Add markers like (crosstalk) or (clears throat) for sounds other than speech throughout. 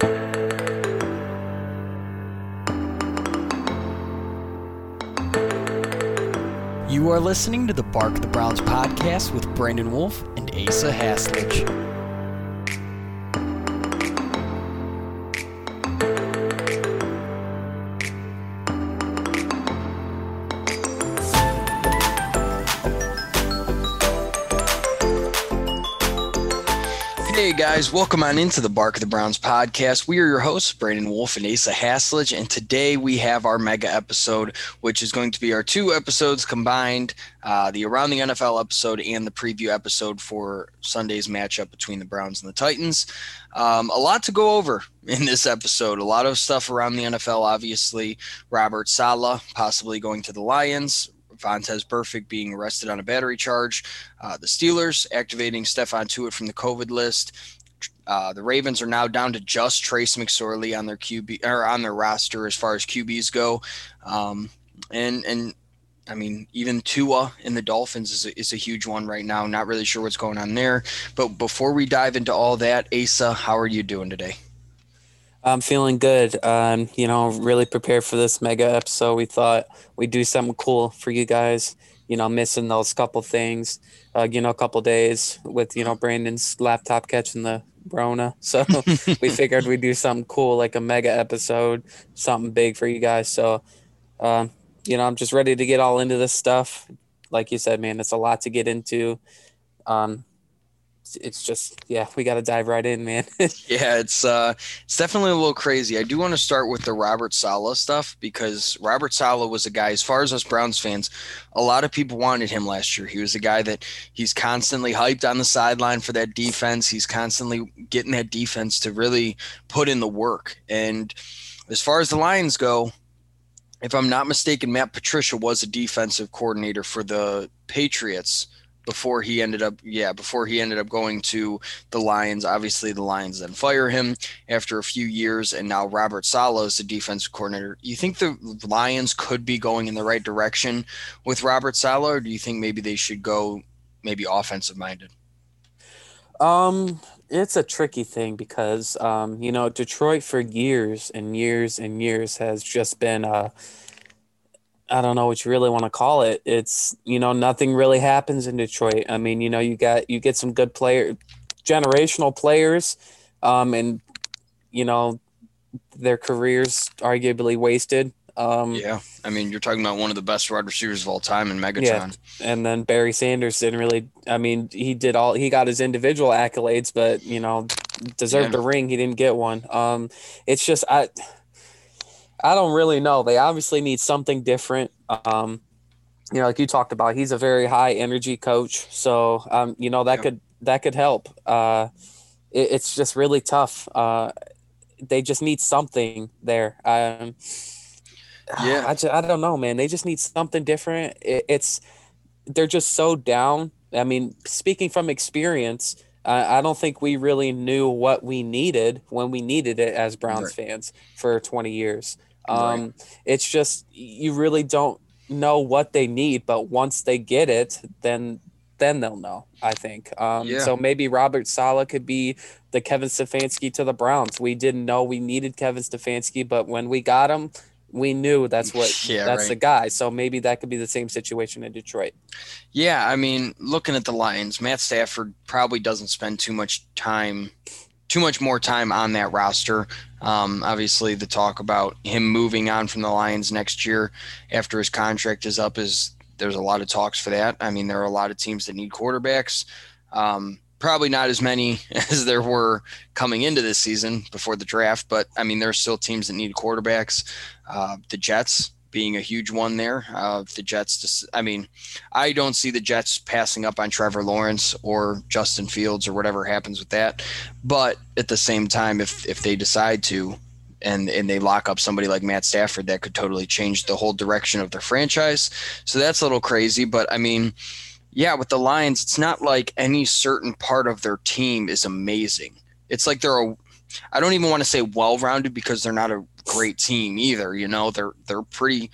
You are listening to the Bark the Browns podcast with Brandon Wolf and Asa Haslage. Guys, welcome on into the Bark of the Browns podcast. We are your hosts, Brandon Wolf and Asa Haslage, and today we have our mega episode, which is going to be our two episodes combined uh, the Around the NFL episode and the preview episode for Sunday's matchup between the Browns and the Titans. Um, a lot to go over in this episode, a lot of stuff around the NFL, obviously. Robert Saleh possibly going to the Lions, Vontaze Burfict being arrested on a battery charge. Uh, the Steelers activating Stephon Tuitt from the COVID list. Uh, the Ravens are now down to just Trace McSorley on their QB or on their roster as far as QBs go, um, and and I mean even Tua in the Dolphins is a, is a huge one right now. Not really sure what's going on there. But before we dive into all that, Asa, how are you doing today? I'm feeling good. Um, you know, really prepared for this mega episode. We thought we'd do something cool for you guys. You know, missing those couple things. Uh, you know, a couple days with you know Brandon's laptop catching the Rona. (laughs) So (laughs) we figured we'd do something cool, like a mega episode, something big for you guys. So, um, you know, I'm just ready to get all into this stuff. Like you said, man, it's a lot to get into. Um, it's just yeah we got to dive right in man. (laughs) Yeah it's uh it's definitely a little crazy. I do want to start with the robert saleh stuff because robert saleh was a guy as far as us browns fans a lot of people wanted him last year. He was a guy that he's constantly hyped on the sideline for that defense. He's constantly getting that defense to really put in the work. And as far as the lions go if i'm not mistaken matt patricia was a defensive coordinator for the patriots before he ended up yeah before he ended up going to the lions. Obviously the lions then fire him after a few years and now robert saleh is the defensive coordinator. You think the lions could be going in the right direction with robert saleh or do you think maybe they should go maybe offensive minded um it's a tricky thing because um you know detroit for years and years and years has just been uh I don't know what you really want to call it. It's you know nothing really happens in Detroit. I mean, you know, you got you get some good player, generational players, um, and you know their careers arguably wasted. Um, yeah, I mean, you're talking about one of the best wide receivers of all time in Megatron. Yeah, and then Barry Sanders didn't really. I mean, he did all. He got his individual accolades, but you know, deserved yeah. a ring. He didn't get one. Um, it's just I I don't really know. They obviously need something different. Um, you know, like you talked about, he's a very high energy coach, so um, you know that yeah. could that could help. Uh, it, it's just really tough. Uh, they just need something there. Um, yeah, I, just, I don't know, man. They just need something different. It, it's they're just so down. I mean, speaking from experience, I don't think we really knew what we needed when we needed it as Browns right. fans for 20 years. Um, right. It's just you really don't know what they need, but once they get it, then then they'll know. I think. Um, yeah. So maybe Robert Saleh could be the Kevin Stefanski to the Browns. We didn't know we needed Kevin Stefanski, but when we got him, we knew that's what (laughs) yeah, that's right. the guy. So maybe that could be the same situation in Detroit. Yeah, I mean, looking at the Lions, Matt Stafford probably doesn't spend too much time too much more time on that roster. Um, obviously, the talk about him moving on from the Lions next year after his contract is up is there's a lot of talks for that. I mean, there are a lot of teams that need quarterbacks. Um, probably not as many (laughs) as there were coming into this season before the draft, but I mean, there are still teams that need quarterbacks. Uh, the Jets being a huge one there. Uh, the Jets, just, I mean, I don't see the Jets passing up on Trevor Lawrence or Justin Fields or whatever happens with that. But at the same time, if if they decide to, and and they lock up somebody like Matt Stafford, that could totally change the whole direction of their franchise. So that's a little crazy. But I mean. Yeah, with the Lions, it's not like any certain part of their team is amazing. It's like they're a I don't even want to say well-rounded because they're not a great team either. You know, they're they're pretty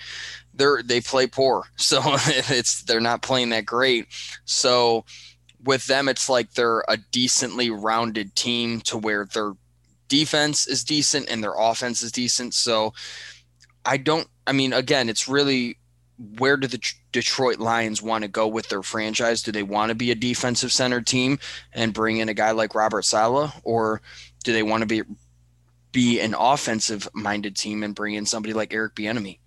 they're they play poor. (laughs) So it's they're not playing that great. So with them it's like they're a decently rounded team to where they're defense is decent and their offense is decent. So I don't. I mean, again, it's really where do the Detroit Lions want to go with their franchise? Do they want to be a defensive center team and bring in a guy like Robert Saleh, or do they want to be be an offensive minded team and bring in somebody like Eric Bieniemy?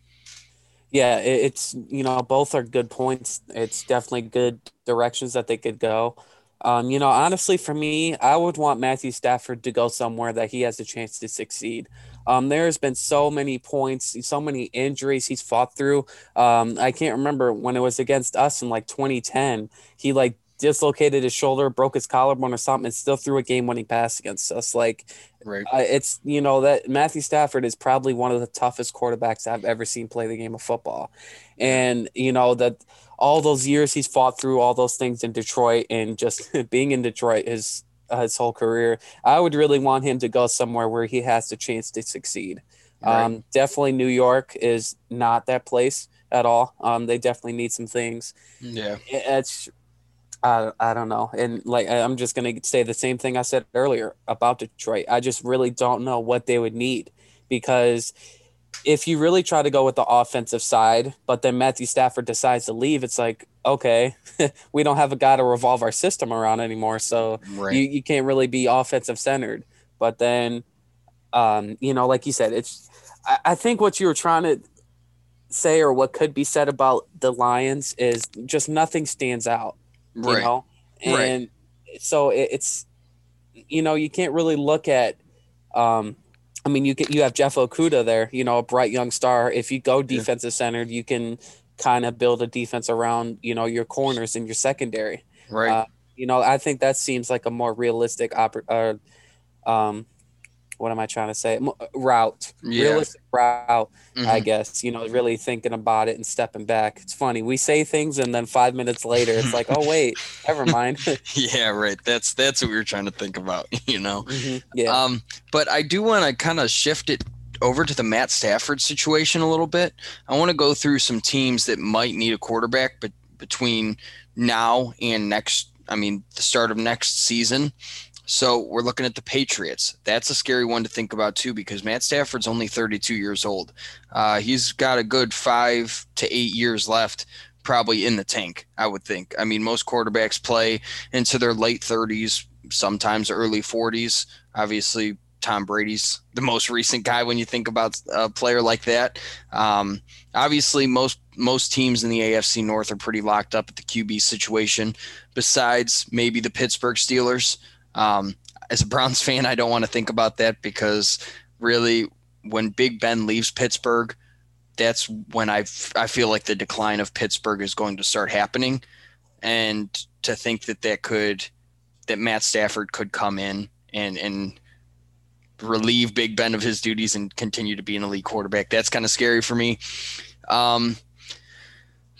Yeah, it's you know both are good points. It's definitely good directions that they could go. Um, you know, honestly, for me, I would want Matthew Stafford to go somewhere that he has a chance to succeed. Um, there's been so many points, so many injuries he's fought through. Um, I can't remember when it was against us in like 2010. He like dislocated his shoulder, broke his collarbone or something, and still threw a game-winning pass against us. Like, right. Uh, it's you know that Matthew Stafford is probably one of the toughest quarterbacks I've ever seen play the game of football, and you know that all those years he's fought through all those things in Detroit and just (laughs) being in Detroit his uh, his whole career. I would really want him to go somewhere where he has the chance to succeed. Right. Um, definitely New York is not that place at all. Um, they definitely need some things. Yeah, it's I, I don't know. And like I'm just gonna say the same thing I said earlier about Detroit. I just really don't know what they would need because if you really try to go with the offensive side, but then Matthew Stafford decides to leave, it's like, okay, (laughs) we don't have a guy to revolve our system around anymore. So right. you, you can't really be offensive centered. But then, um, you know, like you said, it's, I, I think what you were trying to say or what could be said about the Lions is just nothing stands out, right. you know? And right. so it, it's, you know, you can't really look at, um, I mean, you get you have Jeff Okudah there, you know, a bright young star. If you go defensive centered, you can kind of build a defense around you know your corners and your secondary. Right. Uh, you know, I think that seems like a more realistic oper- uh, um, what am I trying to say? Route, yeah. realistic route. Mm-hmm. I guess you know, really thinking about it and stepping back. It's funny we say things and then five minutes later it's like, oh wait, never (laughs) mind. (laughs) yeah, right. That's that's what we were trying to think about. (laughs) You know. Mm-hmm. Yeah. Um, but I do want to kind of shift it over to the Matt Stafford situation a little bit. I want to go through some teams that might need a quarterback, but between now and next, I mean, the start of next season. So we're looking at the Patriots. That's a scary one to think about too, because Matt Stafford's only 32 years old. Uh, he's got a good five to eight years left, probably in the tank. I would think. I mean, most quarterbacks play into their late 30s, sometimes early 40s. Obviously, Tom Brady's the most recent guy when you think about a player like that. Um, obviously, most most teams in the AFC North are pretty locked up at the QB situation. Besides maybe the Pittsburgh Steelers. Um, as a Browns fan, I don't want to think about that because really, when Big Ben leaves Pittsburgh, that's when I I feel like the decline of Pittsburgh is going to start happening, and to think that that could that Matt Stafford could come in and and relieve Big Ben of his duties and continue to be an elite quarterback. That's kind of scary for me. Um,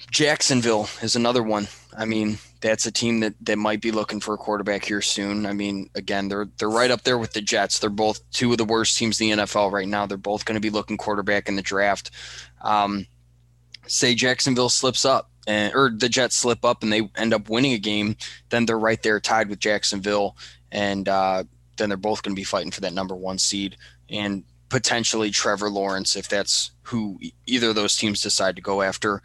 Jacksonville is another one. I mean, that's a team that, that might be looking for a quarterback here soon. I mean, again, they're they're right up there with the Jets. They're both two of the worst teams in the NFL right now. They're both going to be looking quarterback in the draft. Um, say Jacksonville slips up and or the Jets slip up and they end up winning a game, then they're right there tied with Jacksonville, and uh, then they're both going to be fighting for that number one seed and potentially Trevor Lawrence if that's who either of those teams decide to go after.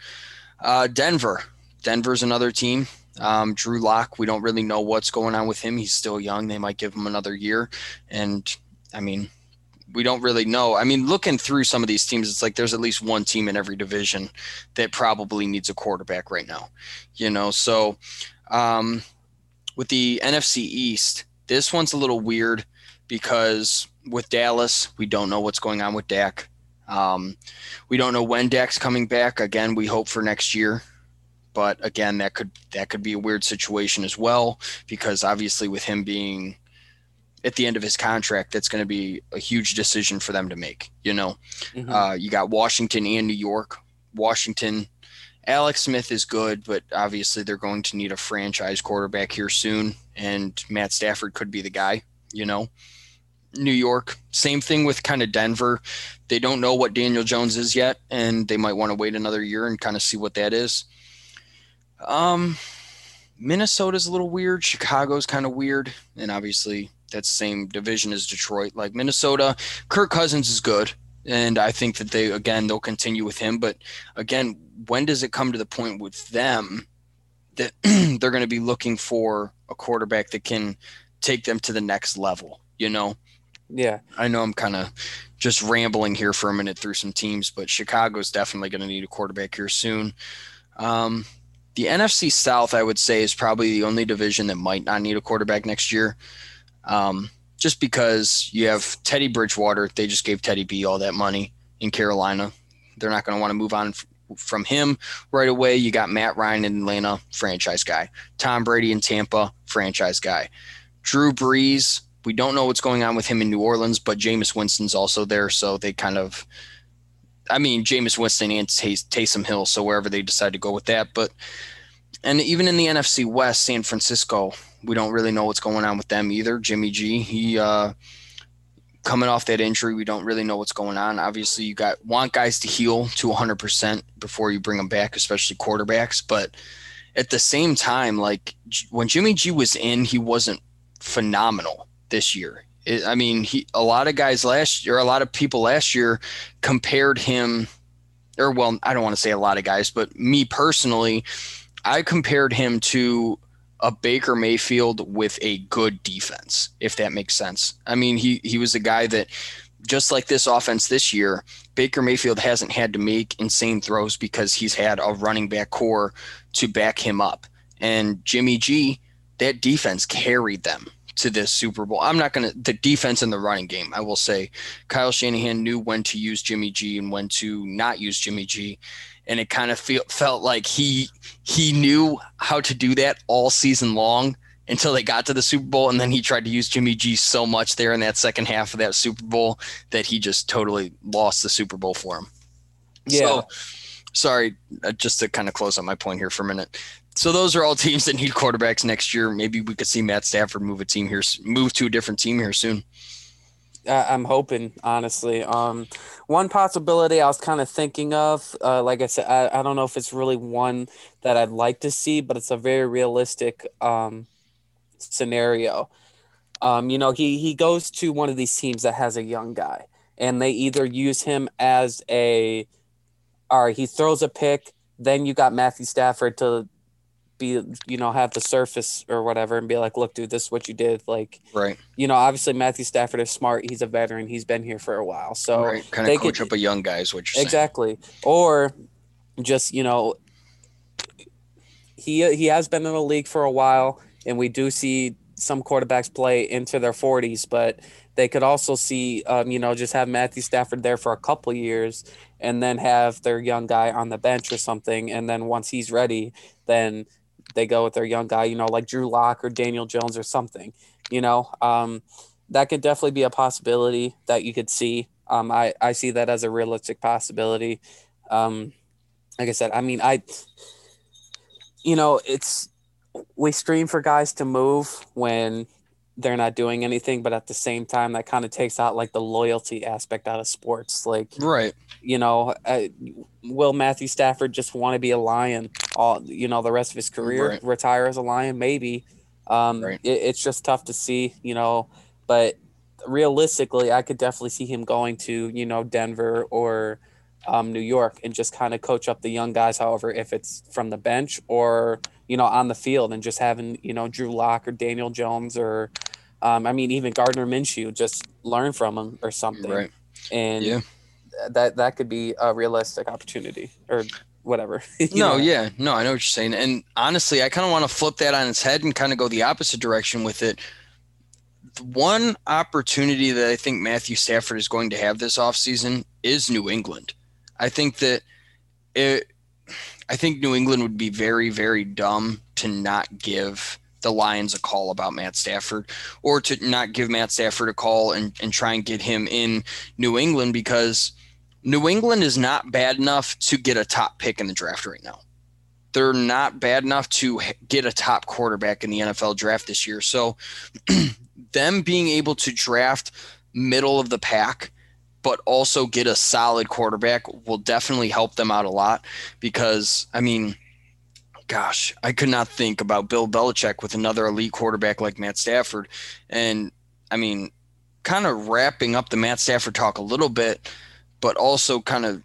Uh, Denver, Denver's another team um, Drew Lock, we don't really know what's going on with him. He's still young. They might give him another year. And I mean, we don't really know. I mean, looking through some of these teams, it's like there's at least one team in every division that probably needs a quarterback right now. You know, so um, with the NFC East, this one's a little weird because with Dallas, we don't know what's going on with Dak. Um, we don't know when Dak's coming back. Again, we hope for next year but again that could that could be a weird situation as well because obviously with him being at the end of his contract that's going to be a huge decision for them to make you know? Mm-hmm. uh, you got washington and new york. Washington alex smith is good but obviously they're going to need a franchise quarterback here soon and matt stafford could be the guy you know? New york same thing with kind of denver. They don't know what daniel jones is yet and they might want to wait another year and kind of see what that is um, Minnesota's a little weird. Chicago's kind of weird, and obviously that same division as Detroit. Like Minnesota, Kirk Cousins is good. And I think that they again they'll continue with him. But again, when does it come to the point with them that (clears throat) they're going to be looking for a quarterback that can take them to the next level? You know? Yeah. I know I'm kind of just rambling here for a minute through some teams, but Chicago's definitely going to need a quarterback here soon. Um, the NFC South, I would say, is probably the only division that might not need a quarterback next year. Um, just because you have Teddy Bridgewater, they just gave Teddy B all that money in Carolina. They're not going to want to move on f- from him right away. You got Matt Ryan in Atlanta, franchise guy. Tom Brady in Tampa, franchise guy. Drew Brees, we don't know what's going on with him in New Orleans, but Jameis Winston's also there, so they kind of I mean, Jameis Winston and Taysom Hill. So wherever they decide to go with that, but and even in the NFC West, San Francisco, we don't really know what's going on with them either. Jimmy G, he uh, coming off that injury, we don't really know what's going on. Obviously, you got want guys to heal to 100% before you bring them back, especially quarterbacks. But at the same time, like when Jimmy G was in, he wasn't phenomenal this year. It, I mean, he a lot of guys last year, a lot of people last year compared him, or well, I don't want to say a lot of guys, but me personally, I compared him to a Baker Mayfield with a good defense, if that makes sense. I mean, he he was a guy that just like this offense this year, Baker Mayfield hasn't had to make insane throws because he's had a running back core to back him up. And Jimmy G, that defense carried them to this Super Bowl. I'm not going to, the defense in the running game, I will say Kyle Shanahan knew when to use Jimmy G and when to not use Jimmy G. And it kind of feel, felt like he he knew how to do that all season long until they got to the Super Bowl. And then he tried to use Jimmy G so much there in that second half of that Super Bowl that he just totally lost the Super Bowl for him. Yeah. So, sorry, uh, just to kind of close on my point here for a minute so those are all teams that need quarterbacks next year. Maybe we could see Matt Stafford move a team here, move to a different team here soon. I'm hoping, honestly. Um, one possibility I was kind of thinking of, uh, like I said, I, I don't know if it's really one that I'd like to see, but it's a very realistic um, scenario. Um, you know, he he goes to one of these teams that has a young guy, and they either use him as a, or he throws a pick. Then you got Matthew Stafford to be you know have the surface or whatever and be like look dude this is what you did like right you know obviously matthew stafford is smart he's a veteran he's been here for a while so right. kind of coach could, up a young guy is what you're exactly saying. or just you know he he has been in the league for a while and we do see some quarterbacks play into their 40s but they could also see um, you know just have matthew stafford there for a couple years and then have their young guy on the bench or something and then once he's ready then they go with their young guy, you know, like Drew Lock or Daniel Jones or something, you know, um, that could definitely be a possibility that you could see. Um, I, I see that as a realistic possibility. Um, like I said, I mean, I, you know, it's, we stream for guys to move when they're not doing anything, but at the same time, that kind of takes out like the loyalty aspect out of sports. Like, right. You know, uh, will Matthew Stafford just want to be a lion all, you know, the rest of his career, right. retire as a lion? Maybe. Um, right. it, it's just tough to see, you know, but realistically, I could definitely see him going to, you know, Denver or um, New York and just kind of coach up the young guys. However, if it's from the bench or, you know, on the field and just having, you know, Drew Lock or Daniel Jones or, um, I mean, even Gardner Minshew, just learn from him or something. Right. And yeah. that that could be a realistic opportunity or whatever. (laughs) no, know? yeah, no, I know what you're saying. And honestly, I kind of want to flip that on its head and kind of go the opposite direction with it. One opportunity that I think Matthew Stafford is going to have this offseason is New England. I think that it I think New England would be very, very dumb to not give the Lions a call about Matt Stafford or to not give Matt Stafford a call and, and try and get him in New England because New England is not bad enough to get a top pick in the draft right now. They're not bad enough to get a top quarterback in the NFL draft this year. So, (clears throat) them being able to draft middle of the pack but also get a solid quarterback will definitely help them out a lot because, I mean, gosh, I could not think about Bill Belichick with another elite quarterback like Matt Stafford. And I mean, kind of wrapping up the Matt Stafford talk a little bit, but also kind of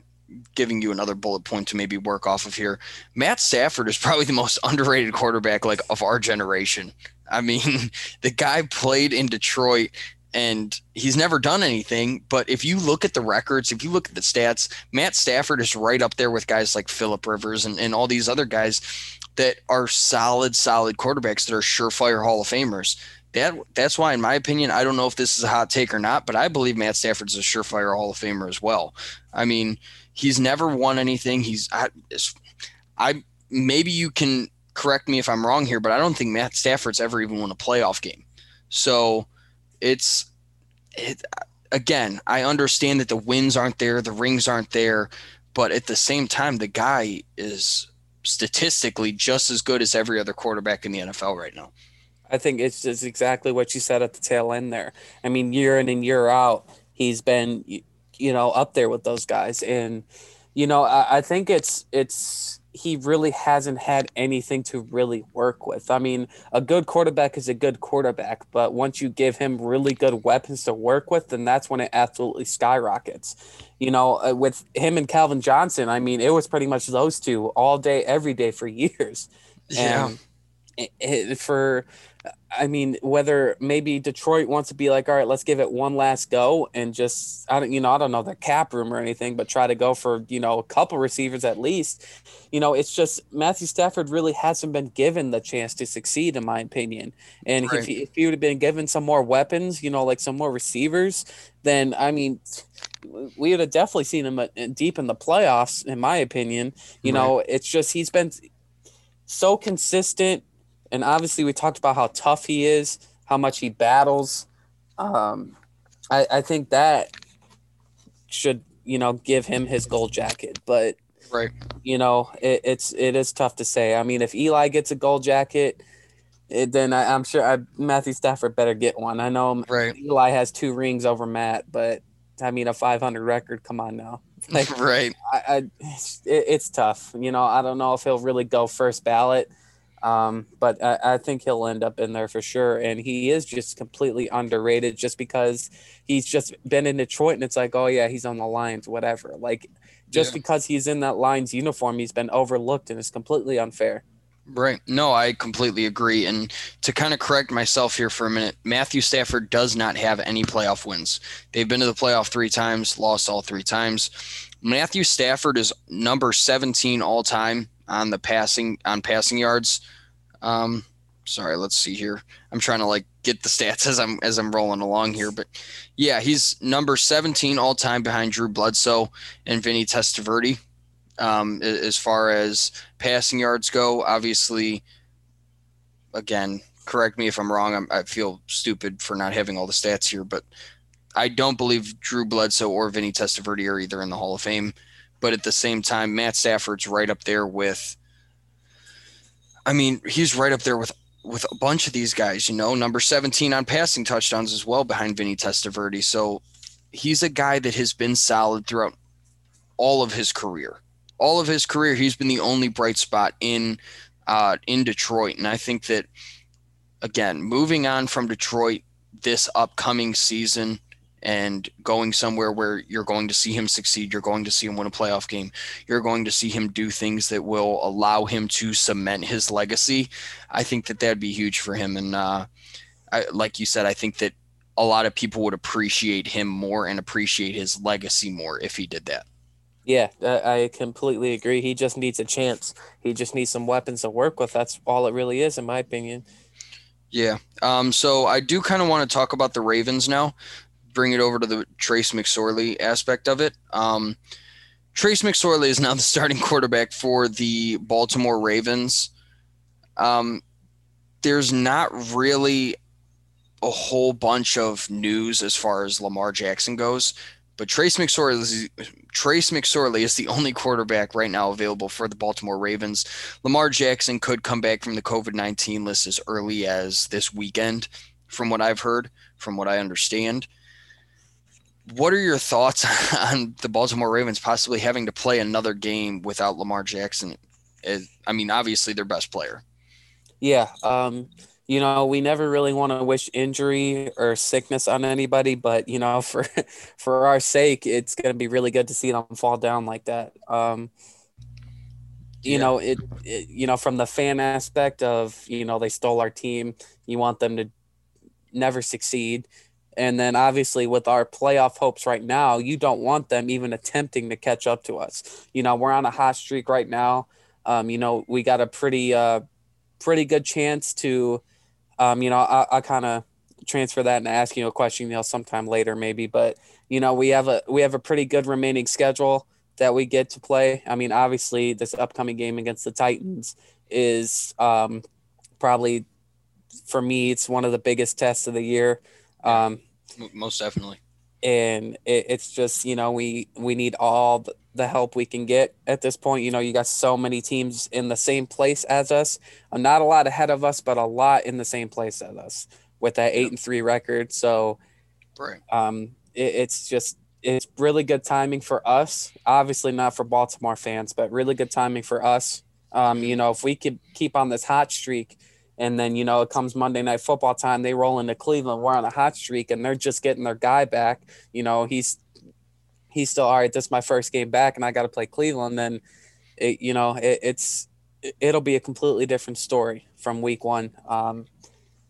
giving you another bullet point to maybe work off of here. Matt Stafford is (laughs) probably the most underrated quarterback like of our generation. I mean, (laughs) the guy played in Detroit and he's never done anything. But if you look at the records, if you look at the stats, Matt Stafford is right up there with guys like Philip Rivers and, and all these other guys that are solid, solid quarterbacks that are surefire Hall of Famers. That that's why, in my opinion, I don't know if this is a hot take or not, but I believe Matt Stafford's a surefire Hall of Famer as well. I mean, he's never won anything. He's I, I maybe you can correct me if I'm wrong here, but I don't think Matt Stafford's ever even won a playoff game. So it's it, again, I understand that the wins aren't there, the rings aren't there, but at the same time, the guy is statistically just as good as every other quarterback in the NFL right now. I think it's just exactly what you said at the tail end there. I mean, year in and year out, he's been, you know, up there with those guys, and you know, I, I think it's it's he really hasn't had anything to really work with. I mean, a good quarterback is a good quarterback, but once you give him really good weapons to work with, then that's when it absolutely skyrockets. You know, uh, with him and Calvin Johnson, I mean, it was pretty much those two all day, every day for (laughs) years. Yeah. And it, it, for I mean, whether maybe Detroit wants to be like, all right, let's give it one last go and just, I don't, you know, I don't know the cap room or anything, but try to go for, you know, a couple receivers at least. You know, it's just Matthew Stafford really hasn't been given the chance to succeed, in my opinion. And right. if, he, if he would have been given some more weapons, you know, like some more receivers, then, I mean, we would have definitely seen him uh, deep in the playoffs, in my opinion. You right. know, it's just he's been so consistent and obviously we talked about how tough he is, how much he battles. Um, I, I think that should you know give him his gold jacket, but right, you know it, it's it is tough to say. I mean, if Eli gets a gold jacket. It, then I, am sure I, Matthew Stafford better get one. I know right. Eli has two rings over Matt, but I mean a 500 record. Come on now, (laughs) like, right? I, I it, it's tough. You know, I don't know if he'll really go first ballot. Um, but I, I, think he'll end up in there for sure. And he is just completely underrated just because he's just been in Detroit and it's like, oh, yeah, he's on the Lions, whatever. Like, just yeah. because he's in that Lions uniform, he's been overlooked and it's completely unfair. Right. No, I completely agree. And to kind of correct myself here for a minute, Matthew Stafford does not have any playoff wins. They've been to the playoff three times, lost all three times. Matthew Stafford is number 17 all time on the passing on passing yards. Um, sorry, let's see here. I'm trying to like get the stats as I'm as I'm rolling along here, but yeah, he's number 17 all time behind Drew Bledsoe and Vinny Testaverde. Um, as far as passing yards go, obviously, again, correct me if I'm wrong. I'm, I feel stupid for not having all the stats here, but I don't believe Drew Bledsoe or Vinny Testaverde are either in the Hall of Fame but at the same time, Matt Stafford's right up there with. I mean, he's right up there with with a bunch of these guys. You know, number seventeen on passing touchdowns as well behind Vinny Testaverde. So he's a guy that has been solid throughout all of his career. All of his career, he's been the only bright spot in uh, in Detroit, and I think that again, moving on from Detroit this upcoming season and going somewhere where you're going to see him succeed, you're going to see him win a playoff game, you're going to see him do things that will allow him to cement his legacy. I think that that'd be huge for him. And uh, I, like you said, I think that a lot of people would appreciate him more and appreciate his legacy more if he did that. Yeah, I completely agree. He just needs a chance. He just needs some weapons to work with. That's all it really is, in my opinion. Yeah. Um, so I do kind of want to talk about the Ravens now bring it over to the Trace McSorley aspect of it. Um, Trace McSorley is now the starting (laughs) quarterback for the Baltimore Ravens. Um, there's not really a whole bunch of news as far as Lamar Jackson goes, but Trace McSorley Trace McSorley is the only quarterback right now available for the Baltimore Ravens. Lamar Jackson could come back from the COVID 19 list as early as this weekend, from what I've heard, from what I understand what are your thoughts (laughs) on the Baltimore Ravens possibly having to play another game without Lamar Jackson? I mean, obviously their best player. Yeah. Um, you know, we never really want to wish injury or sickness on anybody, but you know, (laughs) for for our sake, it's going to be really good to see them fall down like that. Um, you yeah. know, it, it, you know, from the fan aspect of, you know, they stole our team. You want them to never succeed. And then obviously with our playoff hopes right now, you don't want them even attempting to catch up to us. You know, we're on a hot streak right now. Um, you know, we got a pretty, uh, pretty good chance to, um, you know, I, I kind of transfer that and ask you a question, you know, sometime later maybe. But you know, we have a we have a pretty good remaining schedule that we get to play. I mean, obviously, this upcoming game against the Titans is um, probably for me, it's one of the biggest tests of the year. Um, most definitely. And it, it's just you know we we need all the help we can get at this point. You know, you got so many teams in the same place as us. Uh, not a lot ahead of us, but a lot in the same place as us with that eight and three record. So, right. Um, it, it's just it's really good timing for us. Obviously, not for Baltimore fans, but really good timing for us. Um, you know, if we could keep on this hot streak and then, you know, it comes Monday night football time. They roll into Cleveland. We're on a hot streak and they're just getting their guy back. You know, he's he's still all right. This is my first game back and I got to play Cleveland. Then, it, you know, it, it's it'll be a completely different story from week one. Um,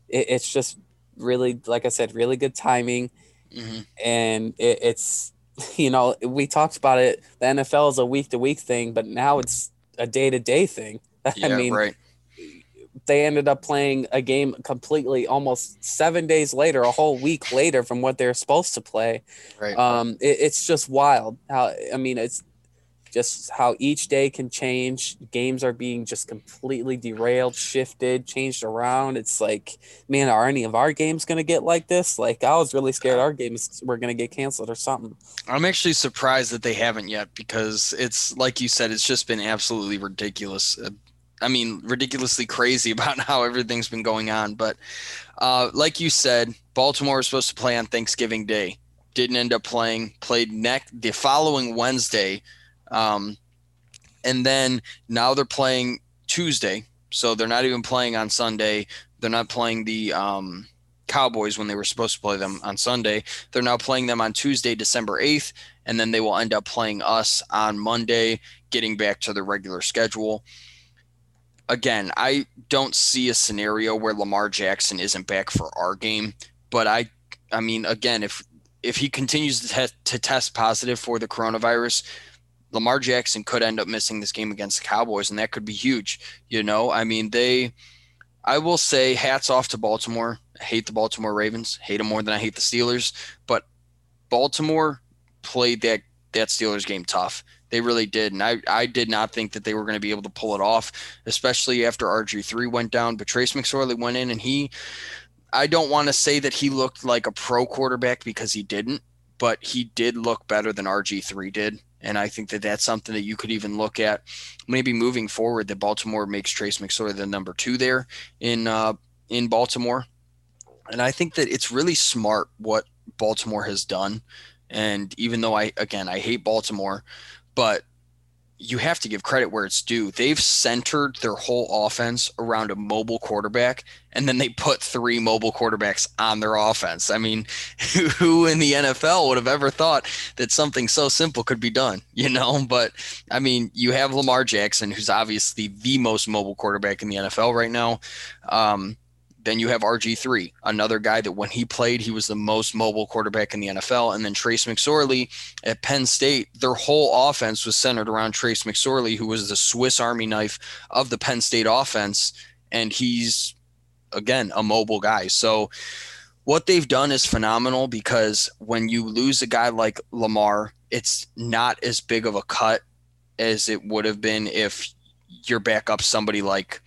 it, it's just really, like I said, really good timing. Mm-hmm. And it's, (laughs) you know, we talked about it. The NFL is a week to week thing, but now it's a day to day thing. (laughs) Yeah, I mean, right they ended up playing a game completely almost seven days later, a whole week later from what they're supposed to play. Right. Um, it, it's just wild how I mean it's just how each day can change. Games are being just completely derailed, shifted, changed around. It's like, man, are any of our games gonna get like this? Like I was really scared our games were gonna get canceled or something. I'm actually surprised that they haven't yet because it's like you said, it's just been absolutely ridiculous. I mean, ridiculously crazy (laughs) about how everything's been going on. But uh, like you said, Baltimore was supposed to play on Thanksgiving Day. Didn't end up playing. Played next the following Wednesday, um, and then now they're playing Tuesday. So they're not even playing on Sunday. They're not playing the um, Cowboys when they were supposed to play them on Sunday. They're now playing them on Tuesday, December 8th, and then they will end up playing us on Monday, getting back to the regular schedule again, I don't see a scenario where Lamar Jackson isn't back for our game, but I I mean again, if if he continues to, te- to test positive for the coronavirus, Lamar Jackson could end up missing this game against the Cowboys and that could be huge, you know? I mean, they I will say hats off to Baltimore. I hate the Baltimore Ravens, hate them more than I hate the Steelers, but Baltimore played that that Steelers game tough. They really did. And I, I did not think that they were going to be able to pull it off, especially after RG3 went down. But Trace McSorley went in and he, I don't want to say that he looked like a pro quarterback because he didn't, but he did look better than RG3 did. And I think that that's something that you could even look at maybe moving forward that Baltimore makes Trace McSorley the number two there in, uh, in Baltimore. And I think that it's really smart what Baltimore has done. And even though I, again, I hate Baltimore, but you have to give credit where it's due. They've centered their whole offense around a mobile quarterback, and then they put three mobile quarterbacks on their offense. I mean, (laughs) who in the NFL would have ever thought that something so simple could be done, (laughs) you know? But I mean, you have Lamar Jackson, who's obviously the most mobile quarterback in the NFL right now. Um, then you have RG3, another guy that when he played, he was the most mobile quarterback in the NFL. And then Trace McSorley at Penn State, their whole offense was centered around Trace McSorley, who was the Swiss Army knife of the Penn State offense. And he's, again, a mobile guy. So what they've done is phenomenal because when you lose a guy like Lamar, it's not as big of a cut as it would have been if you're back up somebody like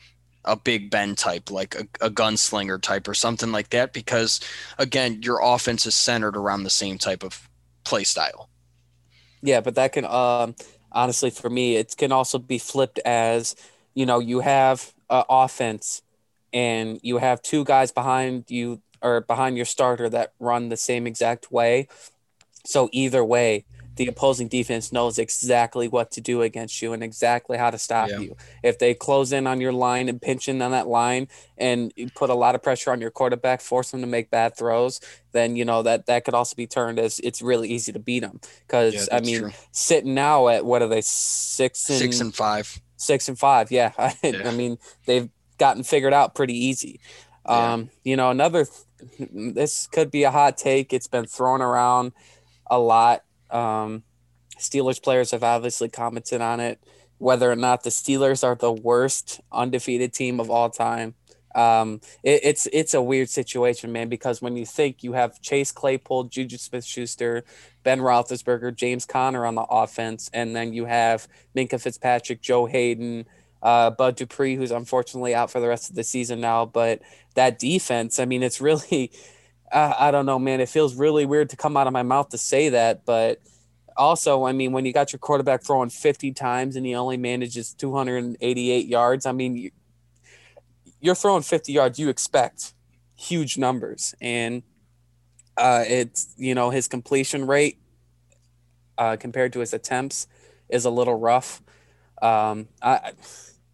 a Big Ben type, like a, a, gunslinger type or something like that, because again, your offense is centered around the same type of play style. Yeah, but that can um, honestly, for me, it can also be flipped as you know, you have offense and you have two guys behind you or behind your starter that run the same exact way. So either way, the opposing defense knows exactly what to do against you and exactly how to stop Yeah. you. If they close in on your line and pinch in on that line and you put a lot of pressure on your quarterback, force them to make bad throws, then you know that that could also be turned as it's really easy to beat them. Because Yeah, I mean, true. sitting now at what are they six and six and five. six and five. Yeah. (laughs) I, Yeah. I mean, they've gotten figured out pretty easy. Um, you know, another, this could be a hot take. It's been thrown around a lot. Um, Steelers players have obviously commented on it, whether or not the Steelers are the worst undefeated team of all time. Um, it, it's it's a weird situation, man, because when you think you have Chase Claypool, Juju Smith Schuster, Ben Roethlisberger, James Conner on the offense, and then you have Minkah Fitzpatrick, Joe Haden, uh, Bud Dupree, who's unfortunately out for the rest of the season now. But that defense, I mean, it's really, (laughs) uh, I don't know, man. It feels really weird to come out of my mouth to say that, but also, I mean, when you got your quarterback throwing 50 times and he only manages 288 yards, I mean, you, you're throwing 50 yards, you expect huge numbers. And uh, it's, you know, his completion rate uh, compared to his attempts is a little rough. Um, I,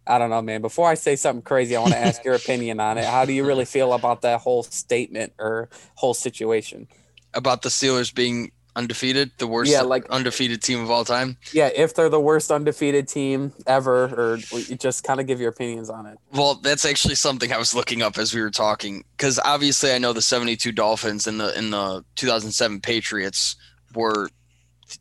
I don't know, man. Before I say something crazy, I want to (laughs) ask your opinion on it. How do you really feel about that whole statement or whole situation? About the Steelers being undefeated, the worst Yeah, like- undefeated team of all time. Yeah, if they're the worst undefeated team ever, or just kind of give your opinions on it. Well, that's actually something I was looking up as we were talking because obviously I know the 72 Dolphins and the in the 2007 Patriots were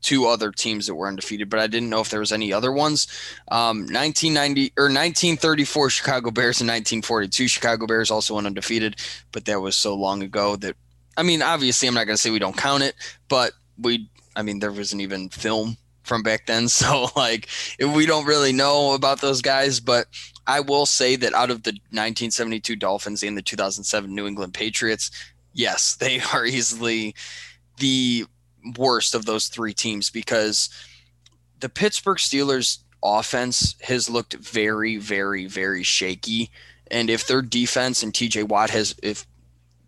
two other teams that were undefeated, but I didn't know if there was any other ones. Um, 1990 or 1934 Chicago Bears and 1942 Chicago Bears also went undefeated, but that was so long ago that I mean, obviously I'm not going to say we don't count it, but we I mean there wasn't even film from back then, (laughs) so like we don't really know about those guys, but I will say that out of the 1972 Dolphins and the 2007 New England Patriots, yes, they (laughs) are easily the worst of those three teams because the Pittsburgh Steelers offense has looked very, very, very shaky. And if their defense and TJ Watt has, if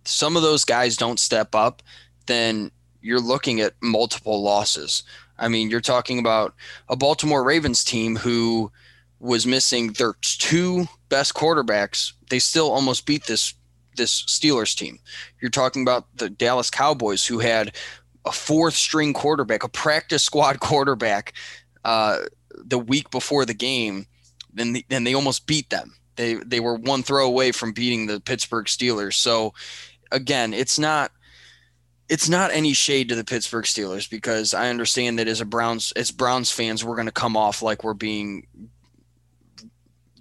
some of those guys don't step up, then you're looking at multiple losses. I mean, you're talking about a Baltimore Ravens team who was missing their two best quarterbacks. They still almost beat this this Steelers team. You're talking about the Dallas Cowboys who had a fourth string quarterback, a practice squad (laughs) quarterback, uh, the week before the game. Then the, then they almost beat them. They they were one throw away from beating the Pittsburgh Steelers. So again, it's not it's not any shade to the Pittsburgh Steelers because I understand that as a Browns as Browns fans we're going to come off like we're being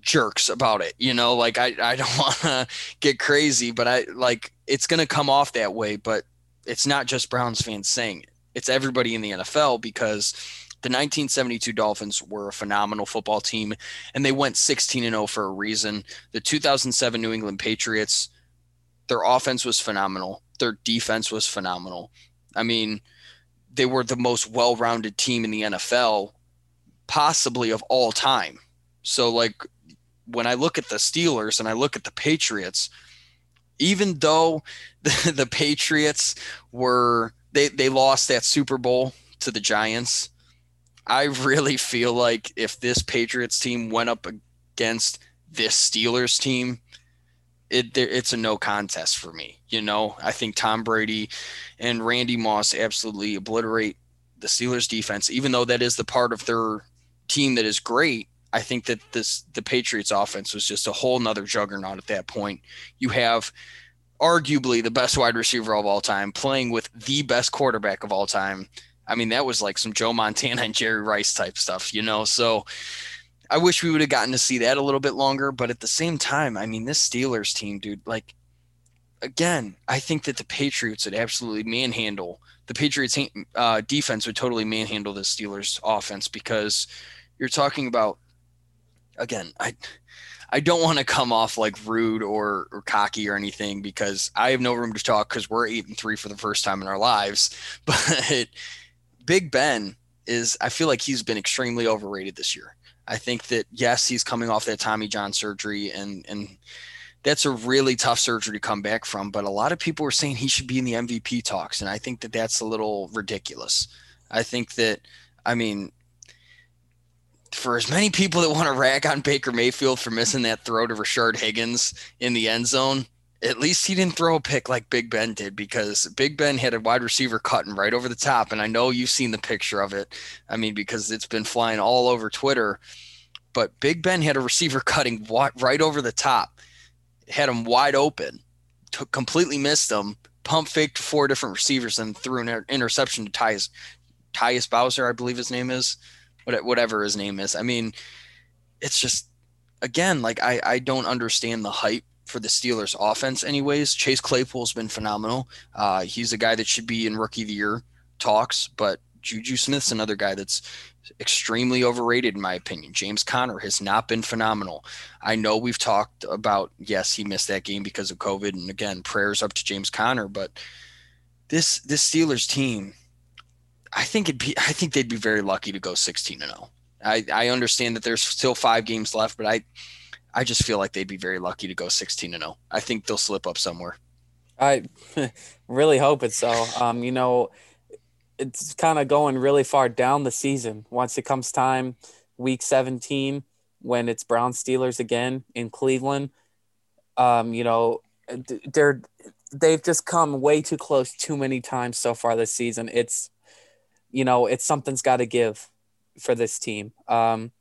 jerks about it. You know, like I I don't (laughs) want to get crazy, but I like it's going to come off that way, but it's not just Browns fans saying it. It's everybody in the NFL because the 1972 Dolphins were a phenomenal football team and they went 16 and 0 for a reason. The 2007 New England Patriots their offense was phenomenal. Their defense was phenomenal. I mean, they were the most well-rounded team in the NFL possibly of all time. So like when I look at the Steelers and I look at the Patriots, even though (laughs) the, the Patriots were they they lost that Super Bowl to the Giants, I really feel like if this Patriots team went up against this Steelers team, it it's a no contest for me. You know, I think Tom Brady and Randy Moss absolutely obliterate the Steelers defense, even though that is the part of their team that is great. I think that this the Patriots offense was just a whole nother juggernaut at that point. You have arguably the best wide receiver of all time playing with the best quarterback of all time. I mean, that was like some Joe Montana and Jerry Rice type stuff, you know. So I wish we would have gotten to see that a little bit longer, but at the same time, I mean, this Steelers team, dude, like again, I think that the Patriots would absolutely manhandle the Patriots uh, defense would totally manhandle the Steelers offense because you're talking about again, I I don't want to come off like rude or, or cocky or anything because I have no room to talk because we're eight and three for the first time in our lives. (laughs) But Big Ben is I feel like he's been extremely overrated this year. I think that yes, he's coming off that Tommy John surgery and and that's a really tough surgery to come back from. But a lot of people are saying he should be in the MVP talks, and I think that that's a little ridiculous. I think that, I mean, for as many people that want to rag on Baker Mayfield for missing that throw to Rashard Higgins in the end zone, at least he didn't throw a pick like Big Ben did because Big Ben had a wide receiver cutting right over the top. And I know you've seen the picture of it. I mean, because it's been flying all over Twitter. But Big Ben had a receiver cutting right over the top, had him wide open, took, completely missed him, pump faked four different receivers, and threw an interception to Tyus, Tyus Bowser, I believe his name is, whatever his name is. I mean, it's just, again, like I, I don't understand the hype for the Steelers offense anyways. Chase Claypool's been phenomenal. Uh, he's a guy that should be in rookie of the year talks, but Juju Smith's another guy that's extremely overrated in my opinion. James Conner has not been phenomenal. I know we've talked about yes, he missed that game because of COVID and again, prayers up to James Conner, but this this Steelers team I think it'd be I think they'd be very lucky to go 16 and 0. I I understand that there's still 5 games left, but I I just feel like they'd be very lucky to go 16 and 0. I think they'll slip up somewhere. I (laughs) really hope it's so. Um, you know, it's kind of going really far down the season. Once it comes time, week 17, when it's Brown Steelers again in Cleveland, um, you know, they're they've just come way too close too many times so far this season. It's you know, it's something's got to give for this team. Um,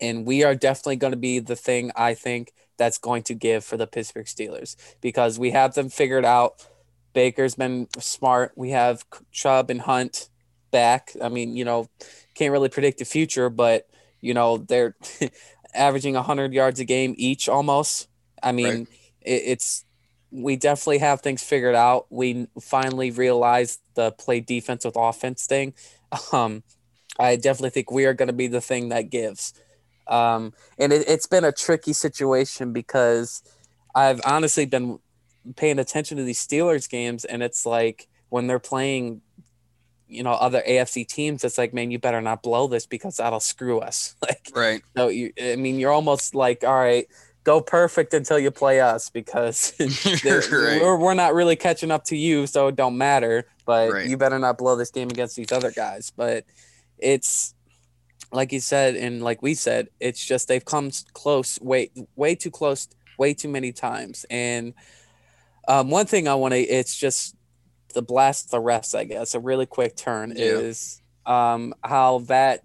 and we are definitely going to be the thing I think that's going to give for the Pittsburgh Steelers because we have them figured out. Baker's been smart. We have Chubb and Hunt back. I mean, you know, can't really predict the future, but you know they're (laughs) averaging 100 yards a game each almost. I mean, right. it, it's we definitely have things figured out. We finally realized the play defense with offense thing. Um, I definitely think we are going to be the thing that gives. Um, and it, it's been a tricky situation because I've honestly been paying attention to these Steelers games, and it's like when they're playing, you know, other AFC teams, it's like, man, you better not blow this because that'll screw us. (laughs) Like, right? So you, I mean, you're almost like, all right, go perfect until you play us because (laughs) (laughs) right. we're, we're not really catching up to you, so it don't matter. But right. you better not blow this game against these other guys. But it's like you said, and like we said, it's just they've come close, way way too close, way too many times. And um, one thing I want to, it's just the blast the refs, I guess. A really quick turn yeah. is um, how that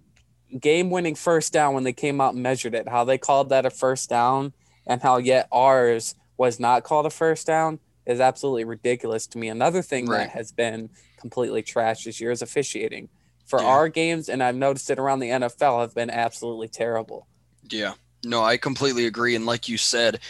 game-winning first down when they came out and measured it, how they called that a first down, and how yet ours was not called a first down is absolutely ridiculous to me. Another thing right. that has been completely trashed this year is officiating for yeah. our games, and I've noticed it around the NFL, have been absolutely terrible. Yeah, no, I completely agree. And like you said,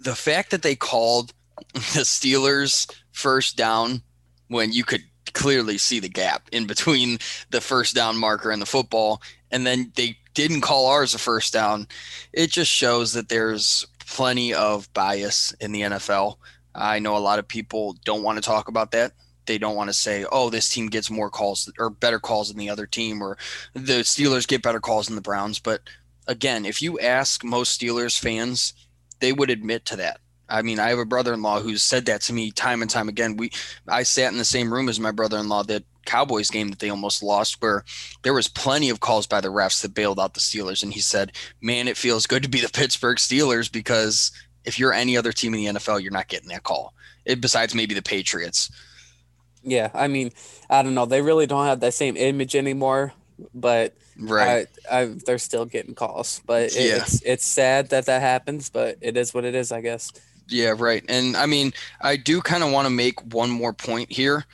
the fact that they called (laughs) the Steelers first down when you could clearly see the gap in between the first down marker and the football, and then they didn't call ours a first down, it just shows that there's plenty of bias in the NFL. I know a lot of people don't want to talk about that they don't want to say, oh, this team gets more calls or better calls than the other team, or the Steelers get better calls than the Browns. But again, if you ask most Steelers fans, they would admit to that. I mean, I have a brother-in-law who's said that to me time and time again. We, I sat in the same room as my brother-in-law that Cowboys game that they almost lost, where there was plenty of calls by the refs that bailed out the Steelers, and he said, "Man, it feels good to be the Pittsburgh Steelers because if you're any other team in the NFL, you're not getting that call. It, besides maybe the Patriots." Yeah, I mean, I don't know. They really don't have that same image anymore, but right, I, I, they're still getting calls. But it, yeah. it's it's sad that that happens, but it is what it is, I guess. Yeah, right. And I mean, I do kind of want to make one more point here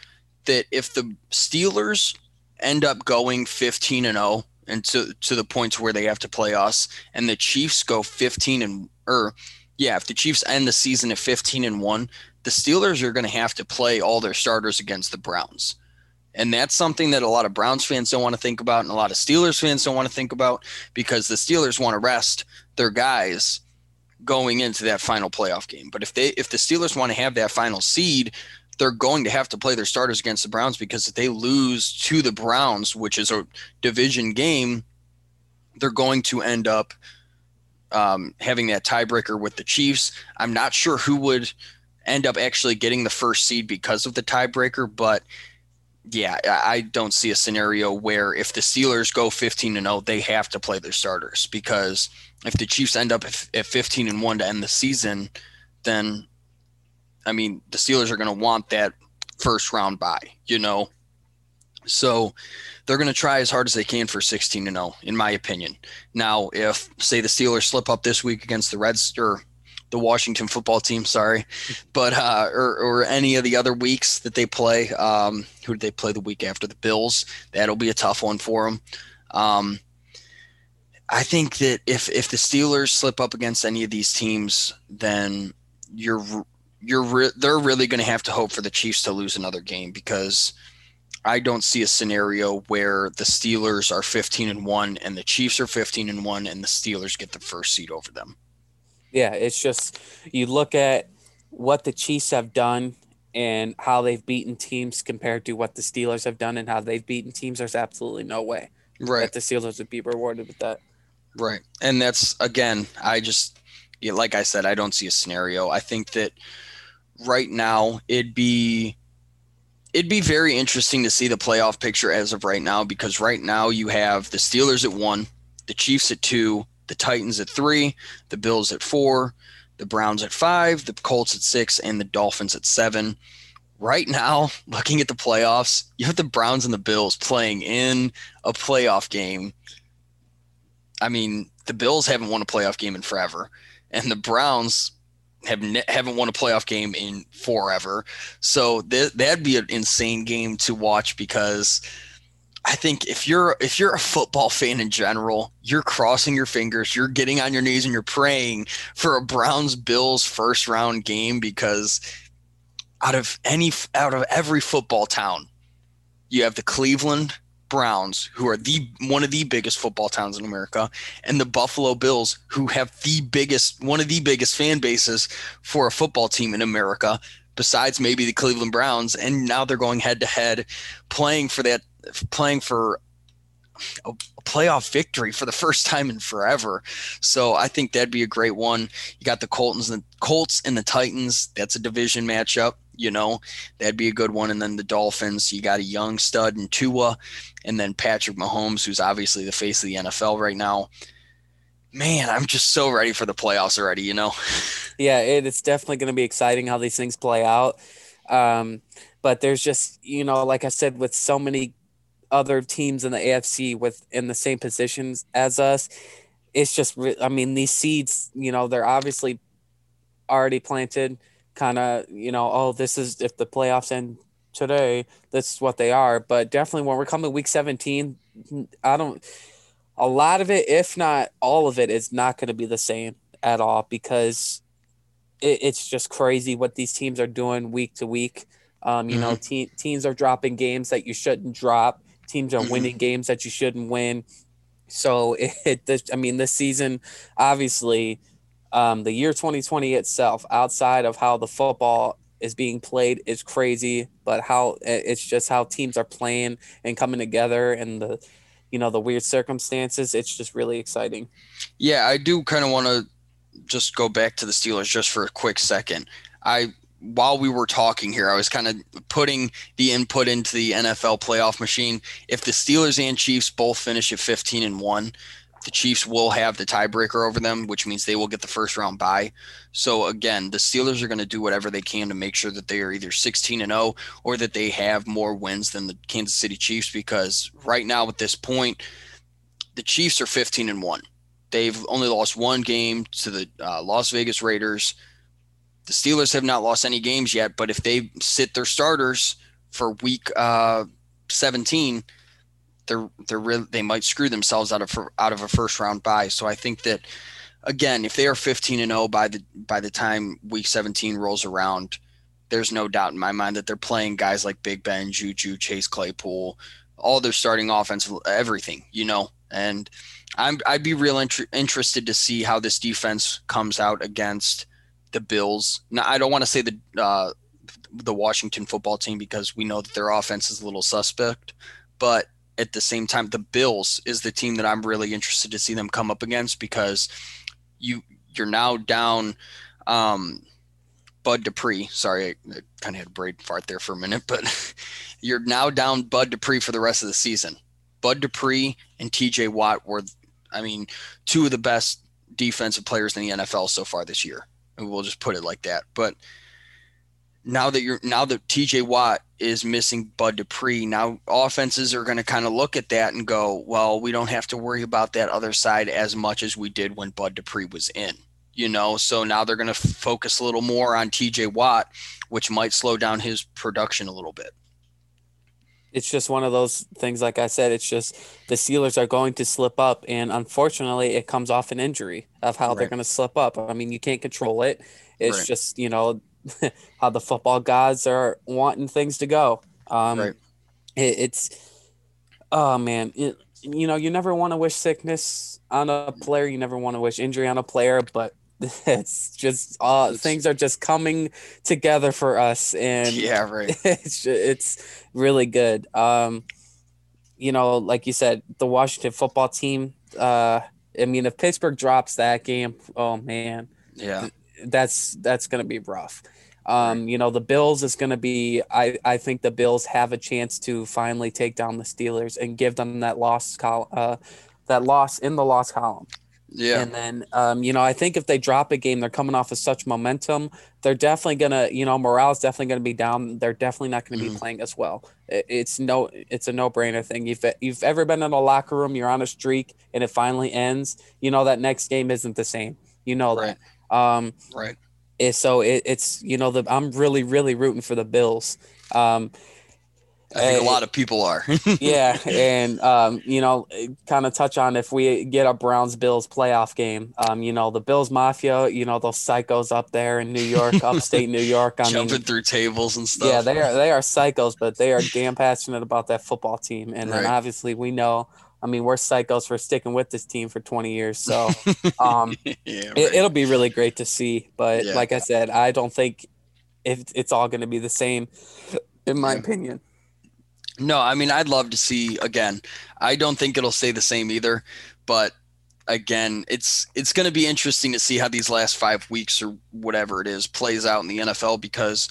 that if the Steelers end up going 15 and 0 and to to the points where they have to play us and the Chiefs go 15 and or yeah, if the Chiefs end the season at 15 and 1, the Steelers are going to have to play all their starters against the Browns. And that's something that a lot of Browns fans don't want to think about, and a lot of Steelers fans don't want to think about because the Steelers want to rest their guys going into that final playoff game. But if they if the Steelers want to have that final seed, they're going to have to play their starters against the Browns because if they lose to the Browns, which is a division game, they're going to end up um, having that tiebreaker with the Chiefs. I'm not sure who would end up actually getting the first seed because of the tiebreaker. But yeah, I don't see a scenario where if the Steelers go 15 and 0, they have to play their starters because if the Chiefs end up at 15 and 1 to end the season, then I mean, the Steelers are going to want that first round bye, you know. So they're going to try as hard as they can for 16 and 0 in my opinion. Now, if say the Steelers slip up this week against the Reds or the Washington football team, sorry, (laughs) but uh, or, or any of the other weeks that they play. Um, who did they play the week after the Bills? That'll be a tough one for them. Um, I think that if if the Steelers slip up against any of these teams, then you're you're re- they're really going to have to hope for the Chiefs to lose another game because I don't see a scenario where the Steelers are 15 and 1 and the Chiefs are 15 and 1 and the Steelers get the first seed over them. Yeah, it's just you look at what the Chiefs have done and how they've beaten teams compared to what the Steelers have done and how they've beaten teams. There's absolutely no way right. that the Steelers would be rewarded with that. Right. And that's, again, I just, like I said, I don't see a scenario. I think that right now it'd be it'd be very interesting to see the playoff picture as of right now because right now you have the Steelers at one, the Chiefs at two, the Titans at three, the Bills at four, the Browns at five, the Colts at six, and the Dolphins at seven. Right now, (laughs) looking at the playoffs, you have the Browns and the Bills playing in a playoff game. I mean, the Bills haven't won a playoff game in forever, and the Browns have ne- haven't won a playoff game in forever. So th- that'd be an insane game to watch because I think if you're if you're a football fan in general, you're crossing your fingers, you're getting on your knees and you're praying for a Browns Bills first round game because out of any out of every football town, you have the Cleveland Browns, who are the one of the biggest football towns in America, and the Buffalo Bills, who have the biggest one of the biggest fan bases for a football team in America, besides maybe the Cleveland Browns, and now they're going head to head, playing for that playing for a, playoff victory for the first time in forever. So I think that'd be a great one. You got the Colts and the Colts and the Titans. That's a division matchup. You know, that'd be a good one. And then the Dolphins, you got a young stud in Tua, and then Patrick Mahomes, who's obviously the face of the NFL right now. Man, I'm just so ready for the playoffs already, you know? (laughs) Yeah, it, it's definitely going to be exciting how these things play out. Um, but there's just, you know, like I said, with so many other teams in the AFC with in the same positions as us, it's just, I mean, these seeds, you know, they're obviously already planted kind of, you know, oh, this is if the playoffs end today, that's what they are. But definitely when we're coming week 17, I don't, a lot of it, if not all of it, is not going to be the same at all because it, it's just crazy what these teams are doing week to week. Um, you mm-hmm. know, te- teams are dropping games that you shouldn't drop. Teams are mm-hmm. winning games that you shouldn't win. So (laughs) it, it I mean, this season, obviously, um, the year 2020 itself, outside of how the football is being played, is crazy. But how it's just how teams are playing and coming together, and the you know the weird circumstances. It's just really exciting. Yeah, I do kind of want to just go back to the Steelers just for a quick second. I while we were talking here, I was kind of putting the input into the NFL playoff machine. If the Steelers and Chiefs both finish at 15 and 1, the Chiefs will have the tiebreaker over them, which means they will get the first round bye. So again, the Steelers are going to do whatever they can to make sure that they are either 16 and 0 or that they have more wins than the Kansas City Chiefs because right now at this point, the Chiefs are 15 and 1. They've only lost one game to the uh, Las Vegas Raiders. The Steelers have not lost any games yet, but if they sit their starters for week uh, 17, they're they're really, they might screw themselves out of out of a first round bye. So I think that again, if they are 15 and 0 by the by the time week 17 rolls around, there's no doubt in my mind that they're playing guys like Big Ben, Juju, Chase Claypool, all their starting offense, everything, you know. And I'm I'd be real inter- interested to see how this defense comes out against the Bills. Now I don't want to say the uh, the Washington football team because we know that their offense is a little suspect, but at the same time, the Bills is the team that I'm really interested to see them come up against because you you're now down um, Bud Dupree. Sorry, I, kind of had a brain fart there for a minute, (laughs) but you're now down Bud Dupree for the rest of the season. Bud Dupree and TJ Watt were, I mean, two of the best defensive players in the NFL so far this year. And we'll just put it like that. But now that you're now that TJ Watt is missing Bud Dupree, now offenses are going to kind of look at that and go, well, we don't have to worry about that other side as much as we did when Bud Dupree was in. You know, so now they're going to focus a little more on TJ Watt, which might slow down his production a little bit. It's just one of those things, like I said, it's just the Steelers are going to slip up. And unfortunately, it comes off an injury of how right. they're going to slip up. I mean, you can't control it. It's right. just, you know, (laughs) how the football gods are wanting things to go. Um, right. It, it's, oh man, it, you know, you never want to wish sickness on a player. You never want to wish injury on a player, but (laughs) it's just uh it's, things are just coming together for us and yeah right (laughs) it's it's really good um you know like you said the washington football team uh i mean if pittsburgh drops that game oh man yeah that's that's gonna be rough um, you know, the Bills is going to be. I I think the Bills have a chance to finally take down the Steelers and give them that loss col- uh, that loss in the loss column. Yeah. And then, um, you know, I think if they drop a game, they're coming off of such momentum. They're definitely gonna, you know, morale's definitely gonna be down. They're definitely not gonna mm-hmm. be playing as well. It, it's no, it's a no brainer thing. If you've ever been in a locker room, you're on a streak, and it finally ends. You know that next game isn't the same. You know right. that. Um, right. It, so it, it's you know the I'm really really rooting for the Bills. Um, I think a lot of people are. (laughs) yeah, and um, you know, kind of touch on if we get a Browns Bills playoff game. Um, you know, the Bills Mafia. You know, those psychos up there in New York, upstate New York. I (laughs) Jumping mean, through tables and stuff. Yeah, they are they are psychos, but they are damn passionate about that football team. And right. then obviously we know I mean, we're psychos for sticking with this team for 20 years. So (laughs) um, (laughs) yeah, right. it, will be really great to see. But yeah. like I said, I don't think if it's all going to be the same, in my yeah. opinion. No, I mean, I'd love to see again. I don't think it'll stay the same either, but again, it's it's going to be interesting to see how these last five weeks or whatever it is plays out in the NFL because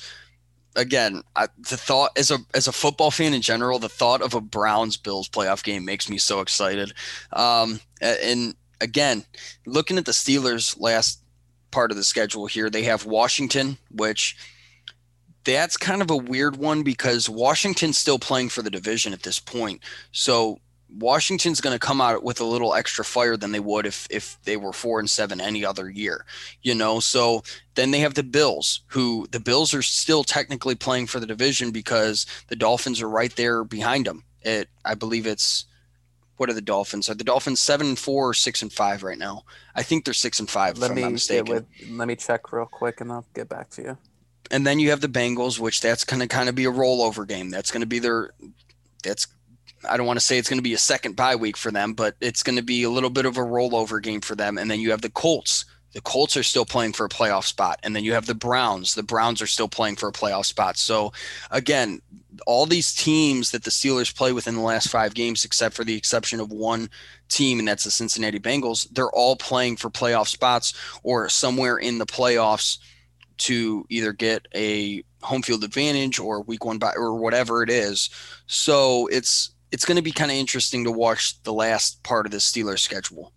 again, I, the thought as a as a football fan in general, the thought of a Browns Bills playoff game makes me so excited. Um, and again, looking at the Steelers' last part of the schedule here, they have Washington, which that's kind of a weird one because Washington's still playing for the division at this point. So Washington's going to come out with a little extra fire than they would if if they were four and seven any other year, you know. So then they have the Bills, who the Bills are still technically playing for the division because the Dolphins are right there behind them. It, I believe it's what are the Dolphins? Are the Dolphins seven and four or six and five right now? I think they're six and five. Let me with, let me check real quick and I'll get back to you. And then you have the Bengals, which that's going to kind of be a rollover game. That's going to be their that's I don't want to say it's going to be a second bye week for them, but it's going to be a little bit of a rollover game for them. And then you have the Colts. The Colts are still playing for a playoff spot. And then you have the Browns. The Browns are still playing for a playoff spot. So, again, all these teams that the Steelers play within the last five games, except for the exception of one team, and that's the Cincinnati Bengals, they're all playing for playoff spots or somewhere in the playoffs to either get a home field advantage or week one bye or whatever it is. So it's it's going to be kind of interesting to watch the last part of the Steelers schedule.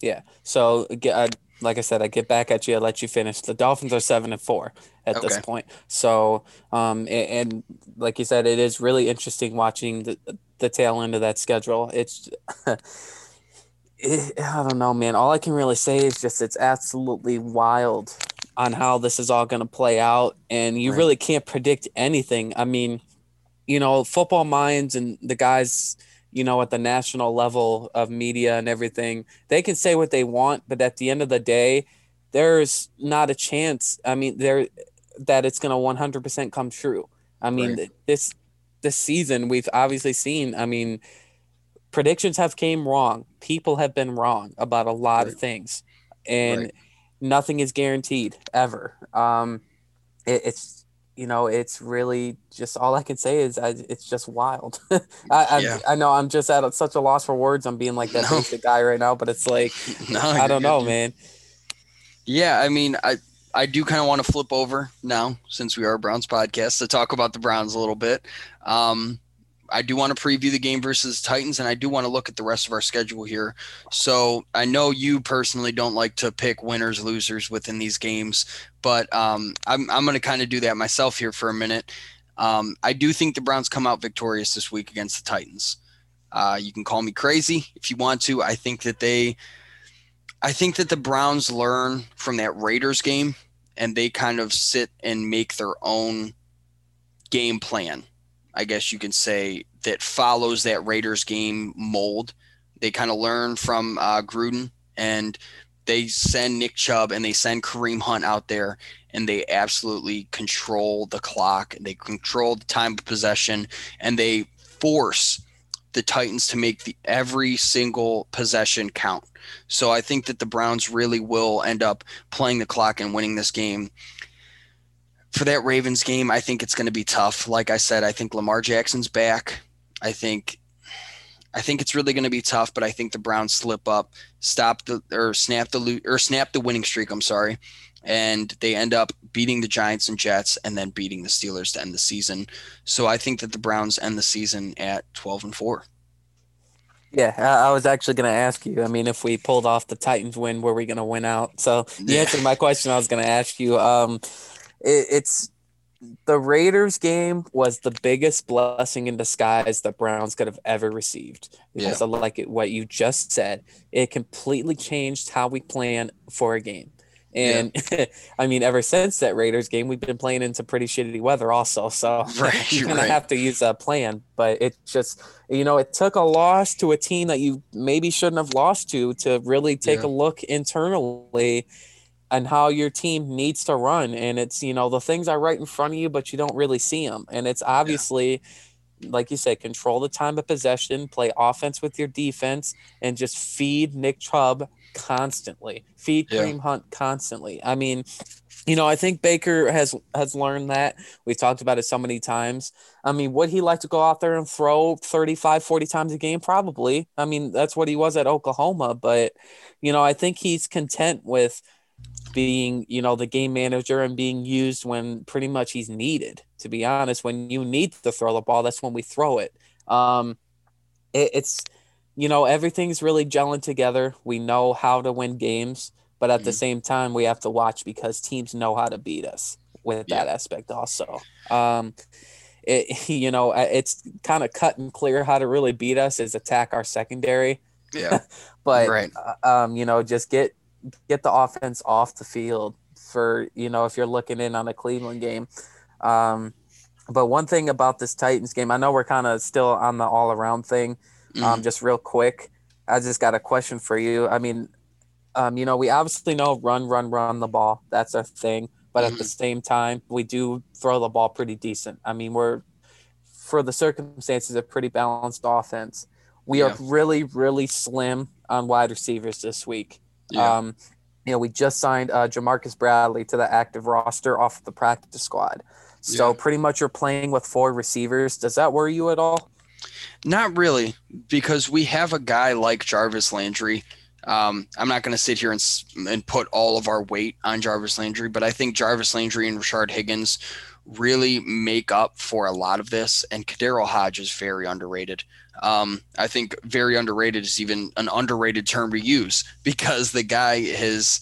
Yeah. So uh, like I said, I get back at you. I let you finish. The Dolphins are seven and four at okay. this point. So, um, and, and, like you said, it is really interesting watching the the tail end of that schedule. It's, (laughs) it, I don't know, man. All I can really say is just it's absolutely wild on how this is all going to play out, and you right. really can't predict anything. I mean you know, football minds and the guys, you know, at the national level of media and everything, they can say what they want, but at the end of the day, there's not a chance. I mean, there that it's going to 100% come true. I mean, right. this this season we've obviously seen, I mean, predictions have came wrong. People have been wrong about a lot right. of things. And right. nothing is guaranteed ever. Um it, it's you know, it's really just all I can say is I, it's just wild. (laughs) I, I, yeah. I know I'm just at such a loss for words. I'm being like (laughs) that no. basic guy right now, but it's like (laughs) no, I don't know, man. Yeah, I mean, I I do kind of want to flip over now, since we are a Browns podcast, to talk about the Browns a little bit. Um, I do want to preview the game versus Titans, and I do want to look at the rest of our schedule here. So I know you personally don't like to pick winners, losers within these games, but um, I'm, I'm going to kind of do that myself here for a minute. Um, I do think the Browns come out victorious this week against the Titans. Uh, you can call me crazy if you want to. I think that they, I think that the Browns learn from that Raiders game, and they kind of sit and make their own game plan I guess you can say, that follows that Raiders game mold. They kind of learn from uh, Gruden and they send Nick Chubb and they send Kareem Hunt out there and they absolutely control the clock. They control the time of possession and they force the Titans to make the every single possession count. So I think that the Browns really will end up playing the clock and winning this game for that Ravens game, I think it's going to be tough. Like I said, I think Lamar Jackson's back. I think I think it's really going to be tough, but I think the Browns slip up, stop the or snap the or snap the winning streak. I'm sorry, and they end up beating the Giants and Jets, and then beating the Steelers to end the season. So I think that the Browns end the season at 12 and four. Yeah, I was actually going to ask you. I mean, if we pulled off the Titans win, were we going to win out? So you yeah. answered my question. I was going to ask you. Um, it, it's the Raiders game was the biggest blessing in disguise the Browns could have ever received because yeah. like it, what you just said. It completely changed how we plan for a game. And yeah. (laughs) I mean, ever since that Raiders game, we've been playing into pretty shitty weather, also. So (laughs) right, you're gonna right. have to use a plan. But it just, you know, it took a loss to a team that you maybe shouldn't have lost to to really take yeah. a look internally and how your team needs to run. And it's, you know, the things are right in front of you, but you don't really see them. And it's obviously, yeah. like you said, control the time of possession, play offense with your defense, and just feed Nick Chubb constantly, feed yeah. Kareem Hunt constantly. I mean, you know, I think Baker has has learned that. We've talked about it so many times. I mean, would he like to go out there and throw 35, 40 times a game? Probably. I mean, that's what he was at Oklahoma. But, you know, I think he's content with – being, you know, the game manager and being used when pretty much he's needed. To be honest, when you need to throw the ball, that's when we throw it. Um, it it's, you know, everything's really gelling together. We know how to win games, but at mm-hmm. the same time, we have to watch because teams know how to beat us with yeah. that aspect also. Um, it, (laughs) you know, it's kind of cut and clear how to really beat us is attack our secondary. Yeah. (laughs) but, right. Uh, um, you know, just get get the offense off the field for you know if you're looking in on a Cleveland game. Um, but one thing about this Titans game, I know we're kind of still on the all around thing. Um, mm-hmm. just real quick, I just got a question for you. I mean, um, you know, we obviously know run, run, run the ball. That's our thing. But mm-hmm. at the mm-hmm. same time, we do throw the ball pretty decent. I mean, we're for the circumstances a pretty balanced offense. We yeah. are really, really slim on wide receivers this week. Yeah. Um, you know, we just signed uh, Ja'Marcus Bradley to the active roster off the practice squad. So yeah. pretty much you're playing with four receivers. Does that worry you at all? Not really, because we have a guy like Jarvis Landry. Um, I'm not going to sit here and, and put all of our weight on Jarvis Landry, but I think Jarvis Landry and Rashard Higgins really make up for a lot of this. And KhaDarel Hodge is very underrated. Um, I think very underrated is even an underrated term to use because the guy has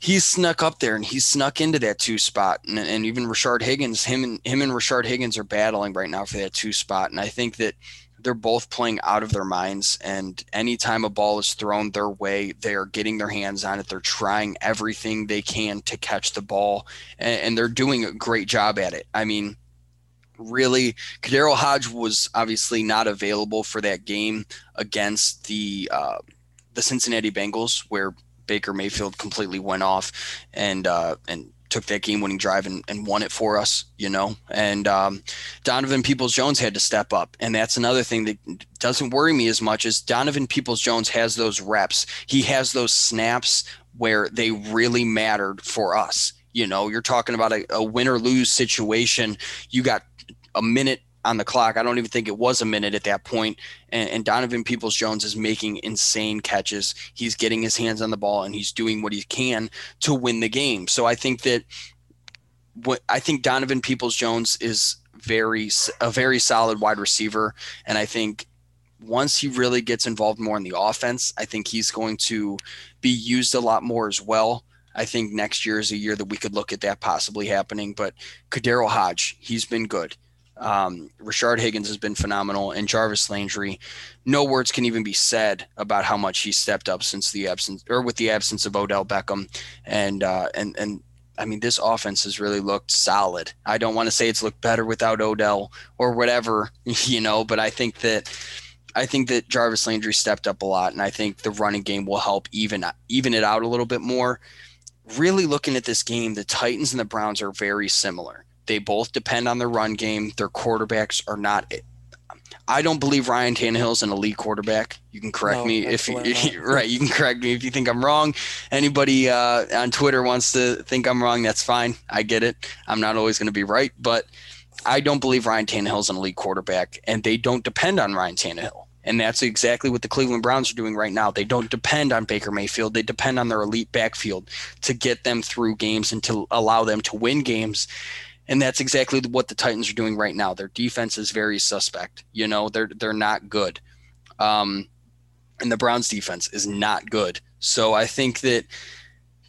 he's snuck up there and he's snuck into that two spot. And, and even Rashard Higgins him and him and Rashard Higgins are battling right now for that two spot. And I think that they're both playing out of their minds. And anytime a ball is thrown their way they're getting their hands on it. They're trying everything they can to catch the ball. And, and they're doing a great job at it. I mean really KhaDarel Hodge was obviously not available for that game against the uh, the Cincinnati Bengals where Baker Mayfield completely went off and uh, and took that game winning drive and, and won it for us, you know. And um, Donovan Peoples Jones had to step up. And that's another thing that doesn't worry me as much as Donovan Peoples Jones has those reps. He has those snaps where they really mattered for us. You know, you're talking about a, a win or lose situation. You got a minute on the clock. I don't even think it was a minute at that point. And, and Donovan Peoples Jones is making insane catches. He's getting his hands on the ball and he's doing what he can to win the game. So I think that what I think Donovan Peoples Jones is very a very solid wide receiver, and I think once he really gets involved more in the offense, I think he's going to be used a lot more as well. I think next year is a year that we could look at that possibly happening. But KhaDarel Hodge, he's been good. Um, Rashard Higgins has been phenomenal, and Jarvis Landry. No words can even be said about how much he stepped up since the absence, or with the absence of Odell Beckham, and uh, and and I mean, this offense has really looked solid. I don't want to say it's looked better without Odell or whatever, (laughs) you know, but I think that I think that Jarvis Landry stepped up a lot, and I think the running game will help even even it out a little bit more. Really looking at this game, the Titans and the Browns are very similar. They both depend on the run game. Their quarterbacks are not. I don't believe Ryan Tannehill is an elite quarterback. You can correct no, me if you (laughs) right. You can correct me if you think I'm wrong. Anybody uh, on Twitter wants to think I'm wrong, that's fine. I get it. I'm not always going to be right, but I don't believe Ryan Tannehill is an elite quarterback, and they don't depend on Ryan Tannehill. And that's exactly what the Cleveland Browns are doing right now. They don't depend on Baker Mayfield. They depend on their elite backfield to get them through games and to allow them to win games. And that's exactly what the Titans are doing right now. Their defense is very suspect. You know, they're they're not good. Um, and the Browns defense is not good. So I think that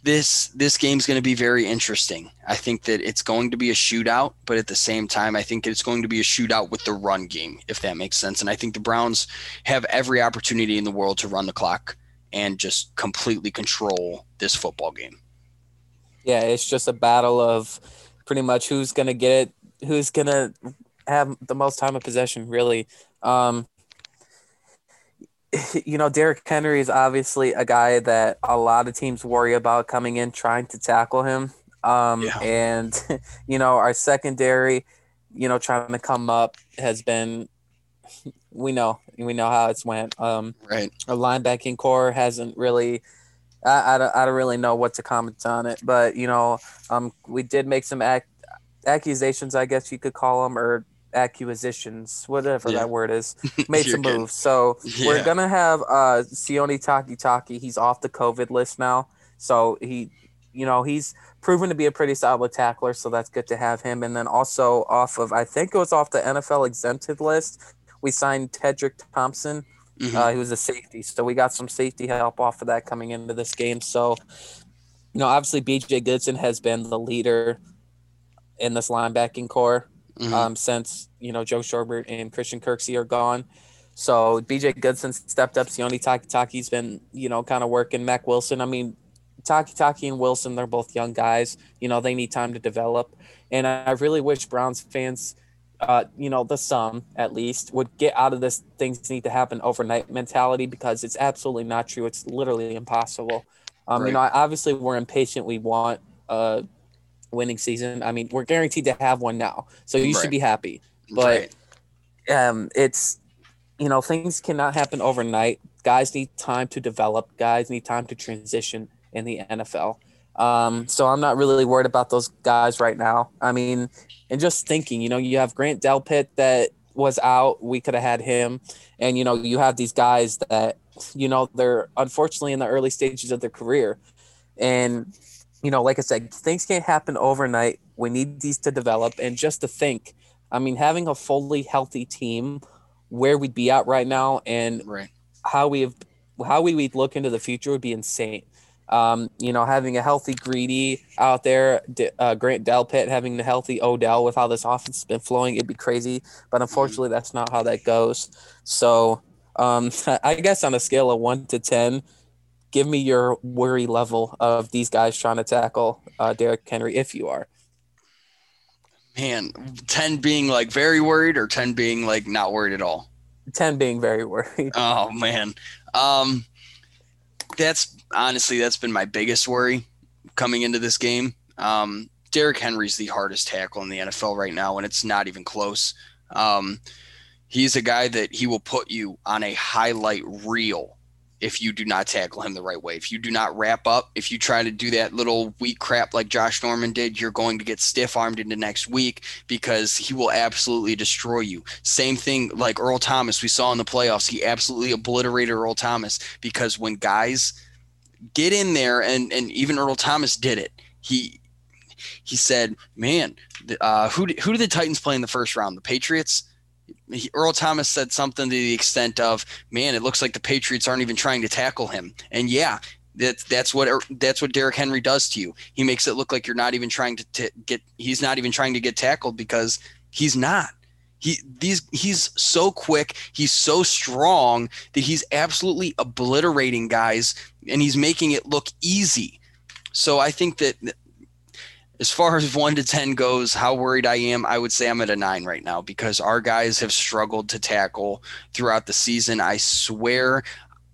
this this game's going to be very interesting. I think that it's going to be a shootout, but at the same time, I think it's going to be a shootout with the run game, if that makes sense. And I think the Browns have every opportunity in the world to run the clock and just completely control this football game. Yeah, it's just a battle of pretty much who's going to get it, who's going to have the most time of possession, really. Um, (laughs) you know, Derrick Henry is obviously a guy that a lot of teams worry about coming in trying to tackle him. Um, yeah. And, (laughs) you know, our secondary, you know, trying to come up has been, we know, we know how it's went. Um, right. Our linebacking corps hasn't really, I, I, don't, I don't really know what to comment on it, but, you know, um, we did make some ac- accusations, I guess you could call them, or acquisitions, whatever yeah. that word is, (laughs) made some moves. So yeah. we're gonna have uh Sione Takitaki. He's off the COVID list now. So he you know, he's proven to be a pretty solid tackler, so that's good to have him. And then also off of I think it was off the NFL exempted list, we signed Tedric Thompson. Mm-hmm. Uh, he was a safety. So we got some safety help off of that coming into this game. So you know, obviously BJ Goodson has been the leader in this linebacking corps mm-hmm. um, since you know Joe Schobert and Christian Kirksey are gone. So BJ Goodson stepped up. Sione Takitaki's been you know kind of working. Mack Wilson. I mean, Takitaki and Wilson, they're both young guys. You know, they need time to develop. And I really wish Browns fans, uh, you know, the sum at least, would get out of this things need to happen overnight mentality because it's absolutely not true. It's literally impossible. Um, right. You know, obviously we're impatient. We want a winning season. I mean, we're guaranteed to have one now, so you right. should be happy. But right. um, it's you know things cannot happen overnight. Guys need time to develop. Guys need time to transition in the NFL. Um, so I'm not really worried about those guys right now. I mean, and just thinking, you know, you have Grant Delpit that was out. We could have had him, and you know, you have these guys that you know they're unfortunately in the early stages of their career, and you know, like I said, things can't happen overnight. We need these to develop. And just to think, I mean, having a fully healthy team, where we'd be at right now, and right. how we have, how we would look into the future would be insane. Um, you know, having a healthy Greedy out there, uh, Grant Delpit having the healthy Odell with how this offense has been flowing, it'd be crazy. But mm-hmm. unfortunately, that's not how that goes. So, um, (laughs) I guess on a scale of one to ten, give me your worry level of these guys trying to tackle uh, Derrick Henry if you are. Man, 10 being like very worried or 10 being like not worried at all? 10 being very worried. Oh, man. Um, that's honestly, that's been my biggest worry coming into this game. Um, Derrick Henry's the hardest tackle in the NFL right now, and it's not even close. Um, he's a guy that he will put you on a highlight reel if you do not tackle him the right way. If you do not wrap up, if you try to do that little weak crap like Josh Norman did, you're going to get stiff armed into next week because he will absolutely destroy you. Same thing like Earl Thomas, we saw in the playoffs. He absolutely obliterated Earl Thomas because when guys get in there, and, and even Earl Thomas did it, he he said, "Man, uh, who who did the Titans play in the first round? The Patriots." He, Earl Thomas said something to the extent of, "Man, it looks like the Patriots aren't even trying to tackle him." And yeah, that's that's what that's what Derrick Henry does to you. He makes it look like you're not even trying to t- get. He's not even trying to get tackled because he's not. He these he's so quick, he's so strong that he's absolutely obliterating guys, and he's making it look easy. So I think that as far as one to 10 goes, how worried I am, I would say I'm at a nine right now because our guys have struggled to tackle throughout the season. I swear,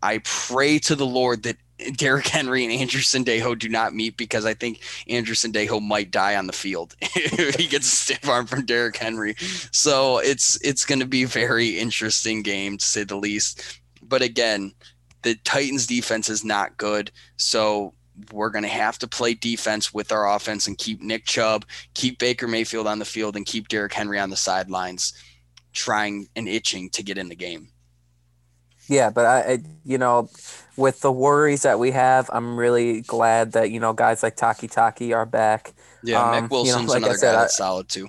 I pray to the Lord that Derrick Henry and Andrew Sendejo do not meet because I think Andrew Sendejo might die on the field (laughs) if he gets a stiff arm from Derrick Henry. So it's it's going to be a very interesting game to say the least. But again, the Titans defense is not good. So we're going to have to play defense with our offense and keep Nick Chubb, keep Baker Mayfield on the field, and keep Derrick Henry on the sidelines, trying and itching to get in the game. Yeah, but I, I, you know, with the worries that we have, I'm really glad that you know guys like Takitaki are back. Yeah, um, Wilson's you know, like another said, guy that's I, solid too.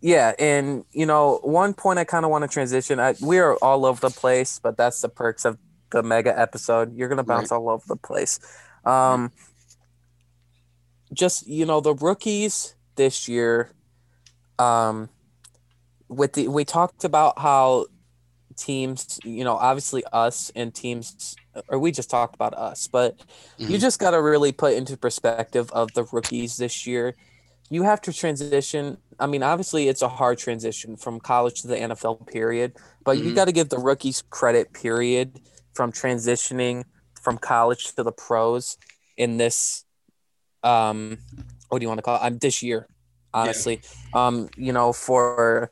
Yeah, and you know, one point I kind of want to transition. I, we are all over the place, but that's the perks of the mega episode. You're gonna bounce right. all over the place. Um, just you know the rookies this year. Um, with the we talked about how teams, you know, obviously us and teams, or we just talked about us, but mm-hmm. you just got to really put into perspective of the rookies this year. You have to transition. I mean, obviously, it's a hard transition from college to the NFL, period, but mm-hmm. you got to give the rookies credit, period, from transitioning from college to the pros in this um what do you want to call it? I'm um, this year, honestly. Yeah. Um, you know, for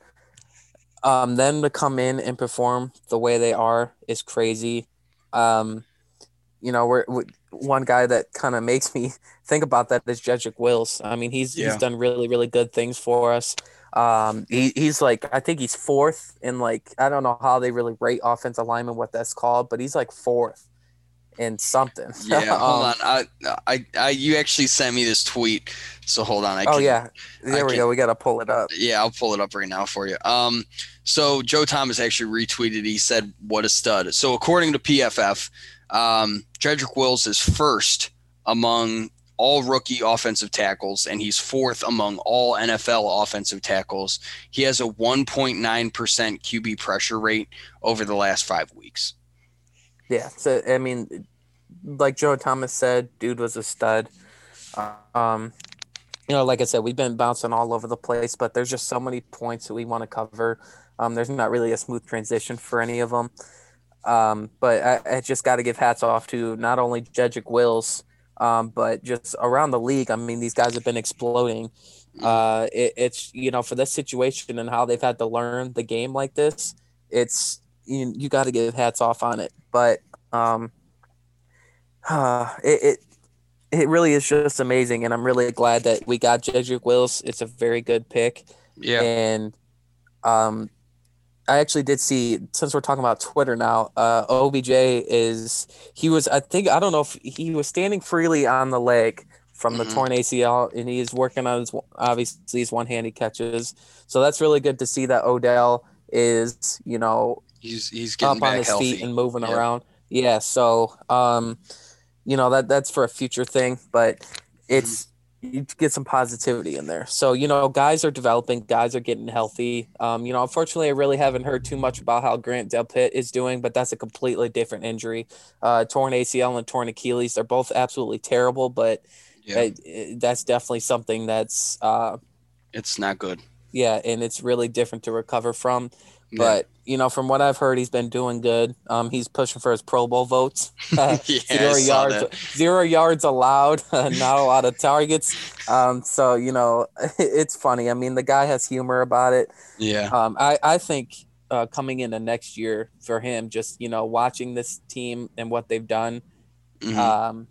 um them to come in and perform the way they are is crazy. Um, you know, we're, we're one guy that kind of makes me (laughs) think about that is Jedrick Wills. I mean, he's yeah. he's done really really good things for us. Um, he, he's like I think he's fourth in like I don't know how they really rate offensive lineman what that's called, but he's like fourth in something. (laughs) Yeah, hold um, on. I, I, I, you actually sent me this tweet, so hold on. I oh yeah, there I we can, go. We gotta pull it up. Yeah, I'll pull it up right now for you. Um, so Joe Thomas actually retweeted. He said, "What a stud." So according to PFF, um, Jedrick Wills is first among all rookie offensive tackles, and he's fourth among all NFL offensive tackles. He has a 1.9% QB pressure rate over the last five weeks. Yeah. So I mean, like Joe Thomas said, dude was a stud. Um, you know, like I said, we've been bouncing all over the place, but there's just so many points that we want to cover. Um, there's not really a smooth transition for any of them. Um, but I, I just got to give hats off to not only Jedrick Wills, um, but just around the league. I mean, these guys have been exploding. Uh, it, it's you know for this situation and how they've had to learn the game like this. It's you, you got to give hats off on it. But um, uh, it, it it really is just amazing, and I'm really glad that we got Jedrick Wills. It's a very good pick. Yeah, and um, I actually did see since we're talking about Twitter now, uh, OBJ is he was I think I don't know if he was standing freely on the leg from the mm-hmm. torn ACL, and he's working on his obviously his one handed catches. So that's really good to see that Odell is you know he's he's getting up on his healthy. feet and moving yep. around. Yeah, so um, you know that that's for a future thing, but it's mm-hmm. you get some positivity in there. So you know, guys are developing, guys are getting healthy. Um, you know, unfortunately, I really haven't heard too much about how Grant Delpit is doing, but that's a completely different injury. Uh, torn ACL and torn Achilles, they're both absolutely terrible, but yeah. it, it, that's definitely something that's uh, it's not good. Yeah, and it's really different to recover from. But you know, from what I've heard, he's been doing good. Um, he's pushing for his Pro Bowl votes. (laughs) (laughs) yeah, zero yards, that. zero yards allowed. (laughs) not a lot of targets. Um, so you know, it's funny. I mean, the guy has humor about it. Yeah. Um, I I think uh, coming into next year for him. Just you know, watching this team and what they've done Mhm. um,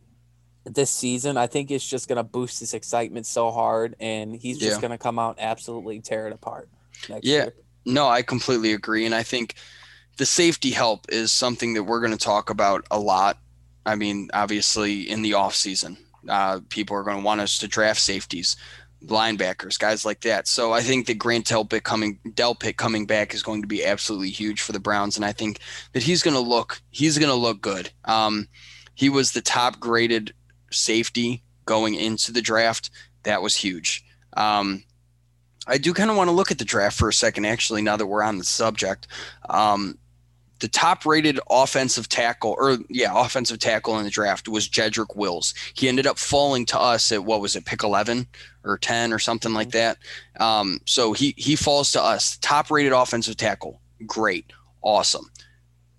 this season, I think it's just going to boost his excitement so hard, and he's just Yeah. going to come out and absolutely tear it apart next Yeah. year. No, I completely agree. And I think the safety help is something that we're going to talk about a lot. I mean, obviously, in the offseason, uh, people are going to want us to draft safeties, linebackers, guys like that. So I think that Grant Delpit coming, Delpit coming back is going to be absolutely huge for the Browns. And I think that he's going to look, he's going to look good. Um, he was the top graded safety going into the draft. That was huge. Um, I do kind of want to look at the draft for a second, actually, now that we're on the subject. Um, the top rated offensive tackle, or yeah, offensive tackle in the draft was Jedrick Wills. He ended up falling to us at what was it, pick 11 or 10 or something like that. Um, so he, he falls to us. Top rated offensive tackle. Great. Awesome.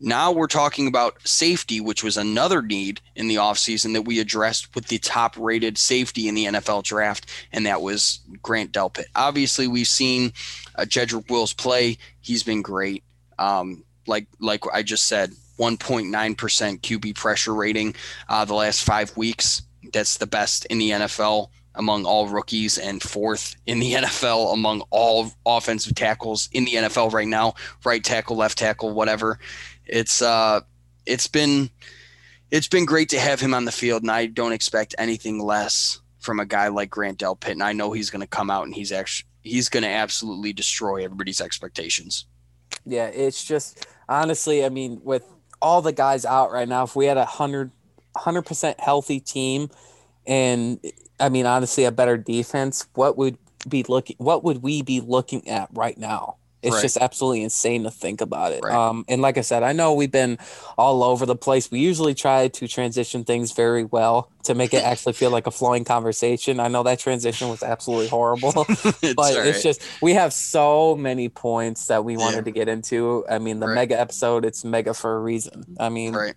Now we're talking about safety, which was another need in the offseason that we addressed with the top rated safety in the NFL draft, and that was Grant Delpit. Obviously, we've seen uh, Jedrick Wills play. He's been great. Um, like like I just said, 1.9% QB pressure rating uh, the last five weeks. That's the best in the NFL among all rookies and fourth in the (laughs) NFL among all offensive tackles in the NFL right now. Right tackle, left tackle, whatever. It's uh, it's been it's been great to have him on the field, and I don't expect anything less from a guy like Grant Delpit. And I know he's going to come out and he's actually he's going to absolutely destroy everybody's expectations. Yeah, it's just honestly, I mean, with all the guys out right now, if we had a hundred hundred percent healthy team and I mean honestly a better defense, what would be looking what would we be looking at right now? It's Right. just absolutely insane to think about it. Right. Um, and like I said, I know we've been all over the place. We usually try to transition things very well to make it (laughs) actually feel like a flowing conversation. I know that transition was absolutely horrible (laughs) it's but all it's just we have so many points that we wanted Yeah. to get into. I mean, the Right. mega episode, it's mega for a reason. I mean, right.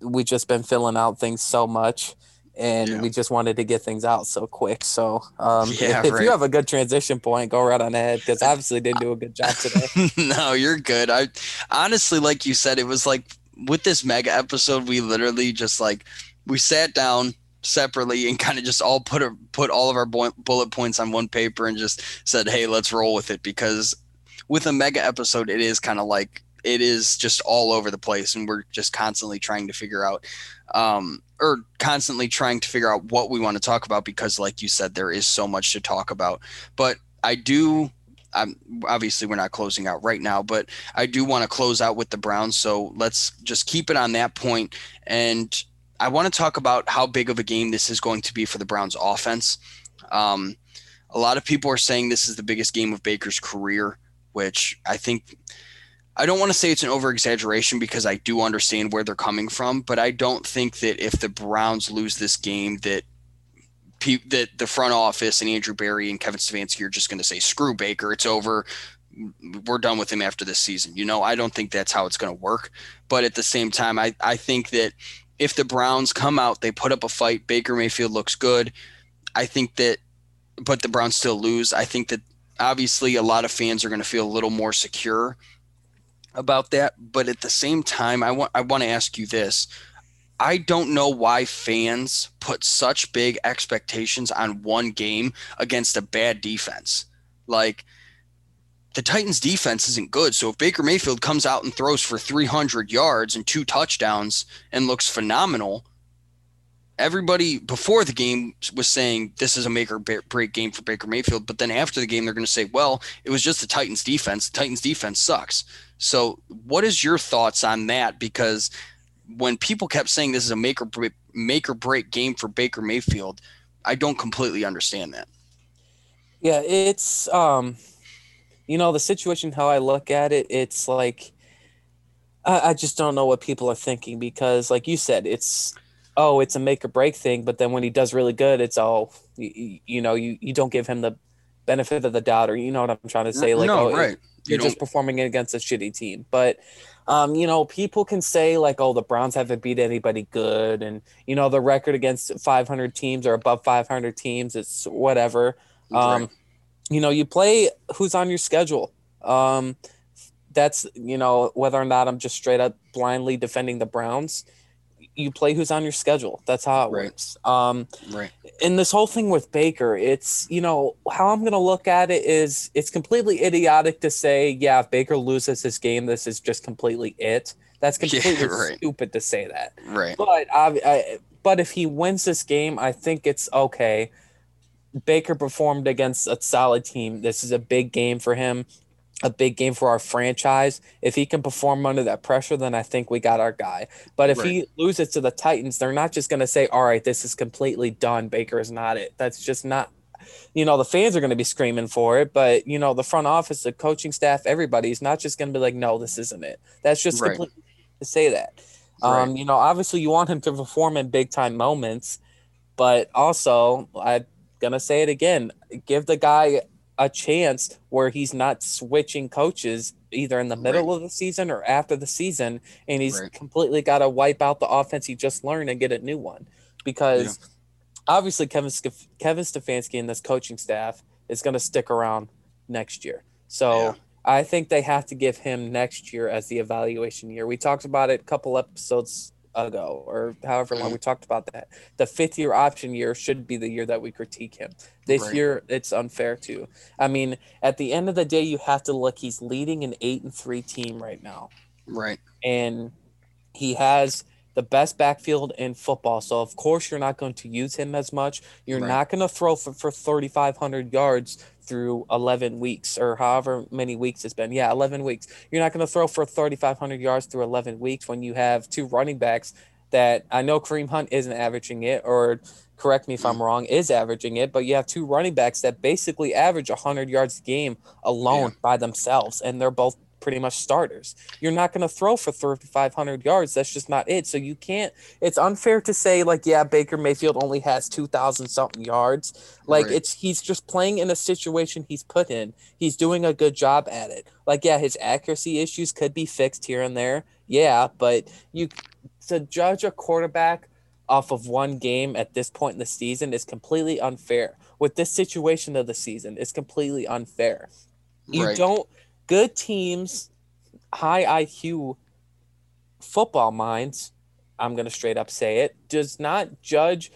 we just been filling out things so much and Yeah. we just wanted to get things out so quick. So um, (laughs) Yeah, if, if right. you have a good transition point, go right on ahead because obviously didn't do a good job today. (laughs) no, you're good. I honestly, like you said, it was like with this mega episode, we literally just like we sat down separately and kind of just all put a, put all of our bu- bullet points on one paper and just said, "Hey, let's roll with it." Because with a mega episode, it is kind of like it is just all over the place, and we're just constantly trying to figure out. Um, or constantly trying to figure out what we want to talk about because like you said there is so much to talk about but i do I'm obviously we're not closing out right now, but I do want to close out with the Browns. So let's just keep it on that. And I want to talk about how big of a game this is going to be for the Browns offense. Um, a lot of people are saying this is the biggest game of Baker's career, which I think I don't want to say it's an over exaggeration because I do understand where they're coming from, but I don't think that if the Browns lose this game that that the front office and Andrew Berry and Kevin Stefanski are just going to say screw Baker, it's over. We're done with him after this season. You know, I don't think that's how it's going to work. But at the same time, I, I think that if the Browns come out, they put up a fight, Baker Mayfield looks good. I think that, but the Browns still lose. I think that obviously a lot of fans are going to feel a little more secure about that. But at the same time, I want I want to ask you this. I don't know why fans put such big expectations on one game against a bad defense. Like the Titans defense isn't good. So if Baker Mayfield comes out and throws for 300 yards and two touchdowns and looks phenomenal, everybody before the game was saying this is a make or break game for Baker Mayfield. But then after the game, they're going to say, well, it was just the Titans defense. The Titans defense sucks. So what is your thoughts on that? Because when people kept saying this is a make or break, make or break game for Baker Mayfield, I don't completely understand that. Yeah, it's um, you know, the situation how I look at it, it's like I, I just don't know what people are thinking because, like you said, it's oh, it's a make or break thing. But then when he does really good, it's all you, you know, you you don't give him the benefit of the doubt, or you know what I'm trying to say, like no, oh, it- right. You're You just performing against a shitty team. But um, you know, people can say like, "Oh, the Browns haven't beat anybody good," and you know, the record against 500 teams or above 500 teams, it's whatever. Um, Right. You know, you play who's on your schedule. Um, that's you know whether or not I'm just straight up blindly defending the Browns. You play who's on your schedule. That's how it Right. works. Um, Right. and this whole thing with Baker, it's you know how I'm gonna look at it is it's completely idiotic to say, yeah, if Baker loses this game, this is just completely it. That's (laughs) Yeah, completely right. stupid to say that. Right. But I, I, but if he wins this game, I think it's okay. Baker performed against a solid team. This is a big game for him, a big game for our franchise. If he can perform under that pressure, then I think we got our guy. But if he loses to the Titans, they're not just going to say, "All right, this is completely done. Baker is not it." That's just not. You know, the fans are going to be screaming for it, but you know, the front office, the coaching staff, everybody's not just going to be like, "No, this isn't it." That's just Right. completely to say that. Um, you know, obviously you want him to perform in big time moments, but also I'm gonna say it again, give the guy a chance where he's not switching coaches either in the middle of the season or after the season, and he's Right. completely got to wipe out the offense he just learned and get a new one. Because obviously Kevin Kevin Stefanski and this coaching staff is going to stick around next year. So Yeah. I think they have to give him next year as the evaluation year. We talked about it a couple episodes ago, or however long Mhm. we talked about that. The fifth year option year should be the year that we critique him. This Right. year, it's unfair too. I mean, at the end of the day, you have to look. He's leading an eight and three team right now Right. and he has the best backfield in football. So of course you're not going to use him as much. You're Right. not going to throw for, for 3,500 yards through 11 weeks or however many weeks it's been. Yeah, 11 weeks. You're not going to throw for 3,500 yards through 11 weeks when you have two running backs that I know Kareem Hunt isn't averaging it or correct me if I'm wrong, is averaging it, but you have two running backs that basically average 100 yards a game alone Yeah. by themselves, and they're both pretty much starters. You're not going to throw for 3,500 yards. That's just not it. So you can't, it's unfair to say, like, yeah, Baker Mayfield only has 2,000 something yards. Like, Right. it's, he's just playing in a situation he's put in. He's doing a good job at it. Like, yeah, his accuracy issues could be fixed here and there. Yeah, but you, to judge a quarterback off of one game at this point in the season is completely unfair. With this situation of the season, it's completely unfair. You Right. don't good teams, high IQ football minds, I'm going to straight up say it, does not judge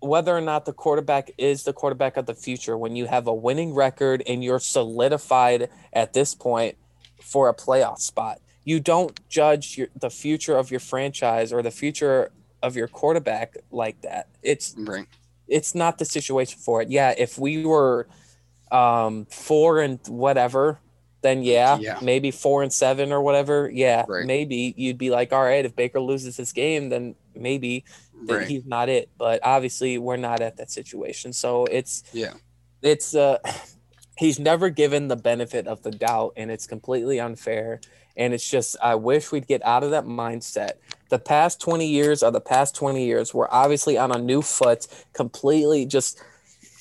whether or not the quarterback is the quarterback of the future when you have a winning record and you're solidified at this point for a playoff spot. You don't judge your, the future of your franchise or the future of your quarterback like that. It's Right. it's not the situation for it. Yeah, if we were um four and whatever, then yeah, Yeah. maybe four and seven or whatever. Yeah, Right. maybe you'd be like, all right, if Baker loses this game, then maybe that Right. he's not it. But obviously, we're not at that situation. So it's Yeah. it's uh he's never given the benefit of the doubt, and it's completely unfair. And it's just I wish we'd get out of that mindset. The past 20 years are the past 20 years. We're obviously on a new foot, completely just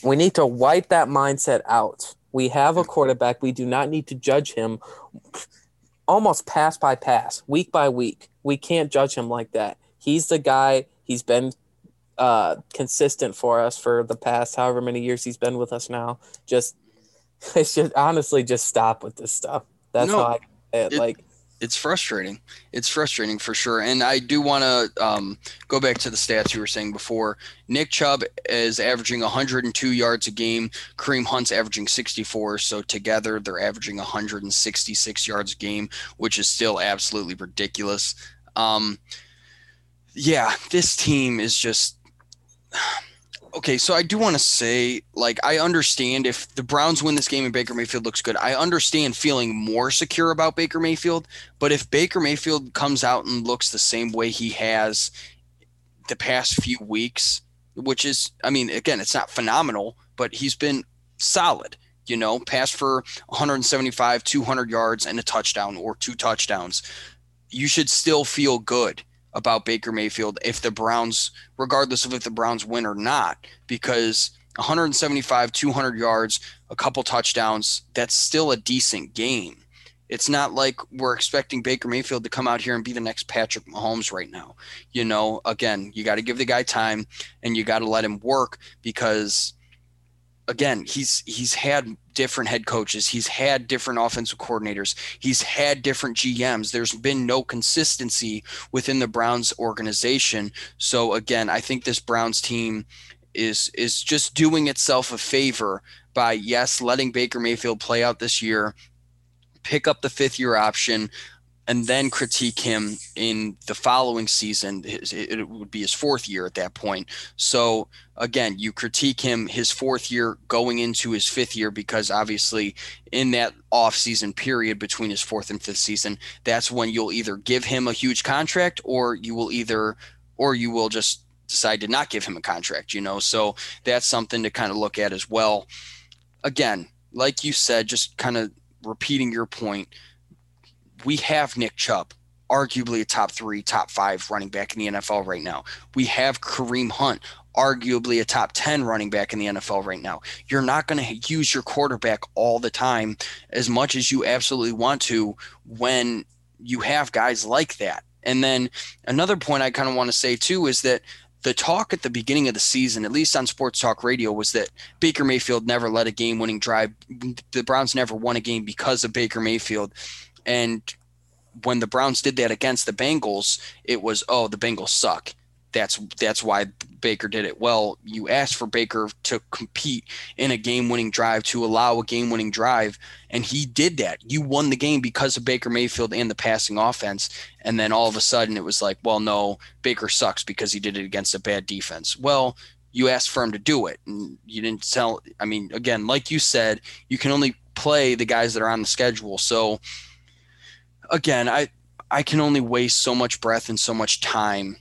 we need to wipe that mindset out. We have a quarterback. We do not need to judge him almost pass by pass, week by week. We can't judge him like that. He's the guy. He's been uh, consistent for us for the past however many years he's been with us now. Just, (laughs) it's just honestly, just stop with this stuff. That's No, how I it, it- like. It's frustrating. It's frustrating for sure. And I do want to um, go back to the stats you were saying before. Nick Chubb is averaging 102 yards a game. Kareem Hunt's averaging 64. So together they're averaging 166 yards a game, which is still absolutely ridiculous. Um, yeah, this team is just. Okay, so I do want to say, like, I understand if the Browns win this game and Baker Mayfield looks good, I understand feeling more secure about Baker Mayfield. But if Baker Mayfield comes out and looks the same way he has the past few weeks, which is, I mean, again, it's not phenomenal, but he's been solid. You know, passed for 175, 200 yards and a touchdown or two touchdowns. You should still feel good about Baker Mayfield if the Browns, regardless of if the Browns win or not, because 175, 200 yards, a couple touchdowns, that's still a decent game. It's not like we're expecting Baker Mayfield to come out here and be the next Patrick Mahomes right now. You know, again, you got to give the guy time and you got to let him work because again, he's he's had different head coaches, he's had different offensive coordinators, he's had different GMs. There's been no consistency within the Browns organization. So again, I think this Browns team is is just doing itself a favor by yes, letting Baker Mayfield play out this year, pick up the fifth year option, and then critique him in the following season. It would be his fourth year at that point. So again, you critique him his fourth year going into his fifth year because obviously in that off-season period between his fourth and fifth season, that's when you'll either give him a huge contract or you will either or you will just decide to not give him a contract, you know. So that's something to kind of look at as well. Again, like you said, just kind of repeating your point we have Nick Chubb, arguably a top three, top five running back in the NFL right now. We have Kareem Hunt, arguably a top 10 running back in the NFL right now. You're not going to use your quarterback all the time as much as you absolutely want to when you have guys like that. And then another point I kind of want to say too is that the talk at the beginning of the season, at least on Sports Talk Radio, was that Baker Mayfield never led a game winning drive. The Browns never won a game because of Baker Mayfield. And when the Browns did that against the Bengals, it was oh the Bengals suck. That's that's why Baker did it. Well, you asked for Baker to compete in a game-winning drive to allow a game-winning drive, and he did that. You won the game because of Baker Mayfield and the passing offense. And then all of a sudden, it was like, well, no, Baker sucks because he did it against a bad defense. Well, you asked for him to do it, and you didn't tell. I mean, again, like you said, you can only play the guys that are on the schedule. So again, I I can only waste so much breath and so much time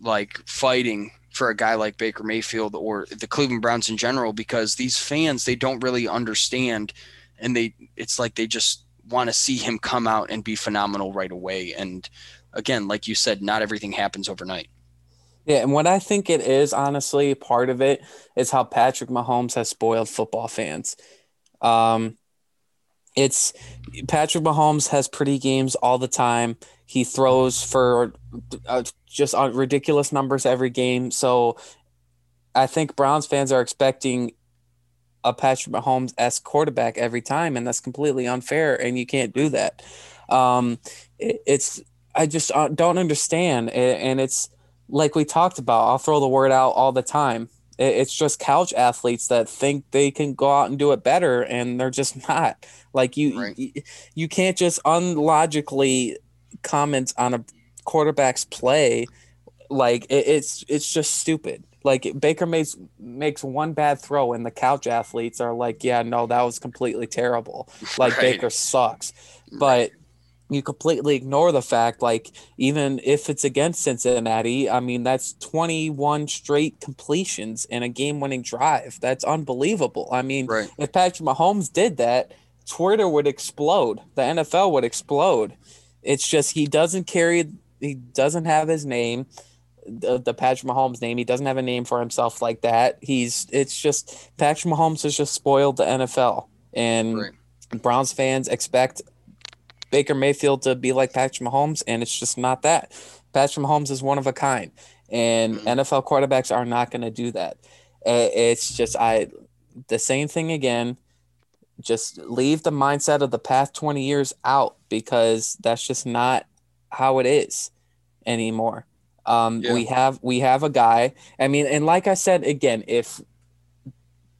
like fighting for a guy like Baker Mayfield or the Cleveland Browns in general because these fans they don't really understand and they it's like they just want to see him come out and be phenomenal right away and again like you said not everything happens overnight. Yeah, and what I think it is honestly part of it is how Patrick Mahomes has spoiled football fans. Um, it's Patrick Mahomes has pretty games all the time. He throws for uh, just ridiculous numbers every game. So I think Browns fans are expecting a Patrick Mahomes s quarterback every time, and that's completely unfair. And you can't do that. Um, it, it's I just uh, don't understand, and it's like we talked about. I'll throw the word out all the time. It's just couch athletes that think they can go out and do it better, and they're just (laughs) not. Like you, right. you, you can't just unlogically comment on a quarterback's play. Like it, it's it's just stupid. Like Baker makes makes one bad throw, and the couch athletes are like, "Yeah, no, that was completely terrible. Like (laughs) right. Baker sucks." But you completely ignore the fact like even if it's against Cincinnati, I mean that's 21 straight completions in a game-winning drive. That's unbelievable. I mean, right. if Patrick Mahomes did that, Twitter would explode. The NFL would explode. It's just he doesn't carry he doesn't have his name the, the Patrick Mahomes name. He doesn't have a name for himself like that. He's it's just Patrick Mahomes has just spoiled the NFL. And right. Browns fans expect Baker Mayfield to be like Patrick Mahomes, and it's just not that. Patrick Mahomes is one of a kind, and mm-hmm. NFL quarterbacks are not going to do that. It's just I the same thing again. Just leave the mindset of the past 20 years out because that's just not how it is anymore. Um, yeah. We have we have a guy. I mean, and like I said again, if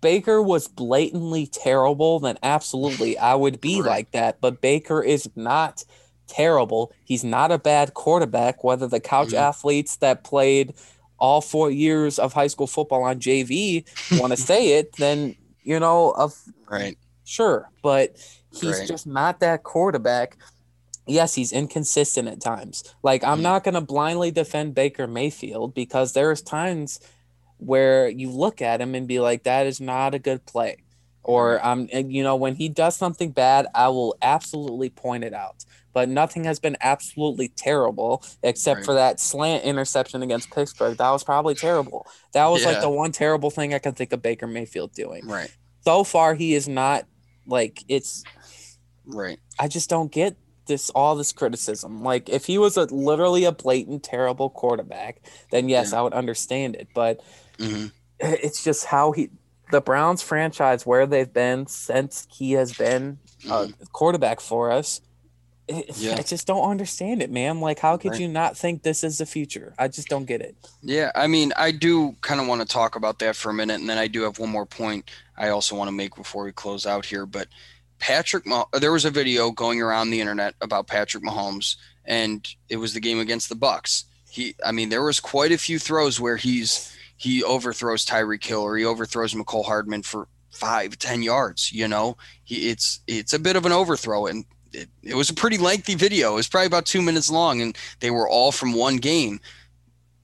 Baker was blatantly terrible, then absolutely I would be right. like that. But Baker is not terrible. He's not a bad quarterback. Whether the couch mm-hmm. athletes that played all four years of high school football on JV want to say it, then you know, of right, sure. But he's right. just not that quarterback. Yes, he's inconsistent at times. Like I'm mm-hmm. not gonna blindly defend Baker Mayfield because there's times where you look at him and be like, that is not a good play. Or um, and, you know, when he does something bad, I will absolutely point it out. But nothing has been absolutely terrible except right. for that slant interception against Pittsburgh. That was probably terrible. That was yeah. like the one terrible thing I can think of Baker Mayfield doing. Right. So far, he is not like it's. Right. I just don't get this all this criticism. Like if he was a literally a blatant terrible quarterback, then yes, yeah. I would understand it. But Mm-hmm. It's just how he the Browns franchise where they've been since he has been a Mhm. quarterback for us. it- Yeah. I just don't understand it, man. Like, how could Right. you not think this is the future? I just don't get it. Yeah, I mean, I do kind of want to talk about that for a minute, and then I do have one more point I also want to make before we close out here. But Patrick, Mah- there was a video going around the internet about Patrick Mahomes, and it was the game against the Bucs. He, I mean, there was quite a few throws where he's he overthrows Tyreek Hill or he overthrows Mecole Hardman for five, ten yards. You know, he it's it's a bit of an overthrow, and it, it was a pretty lengthy video. It was probably about two minutes long, and they were all from one game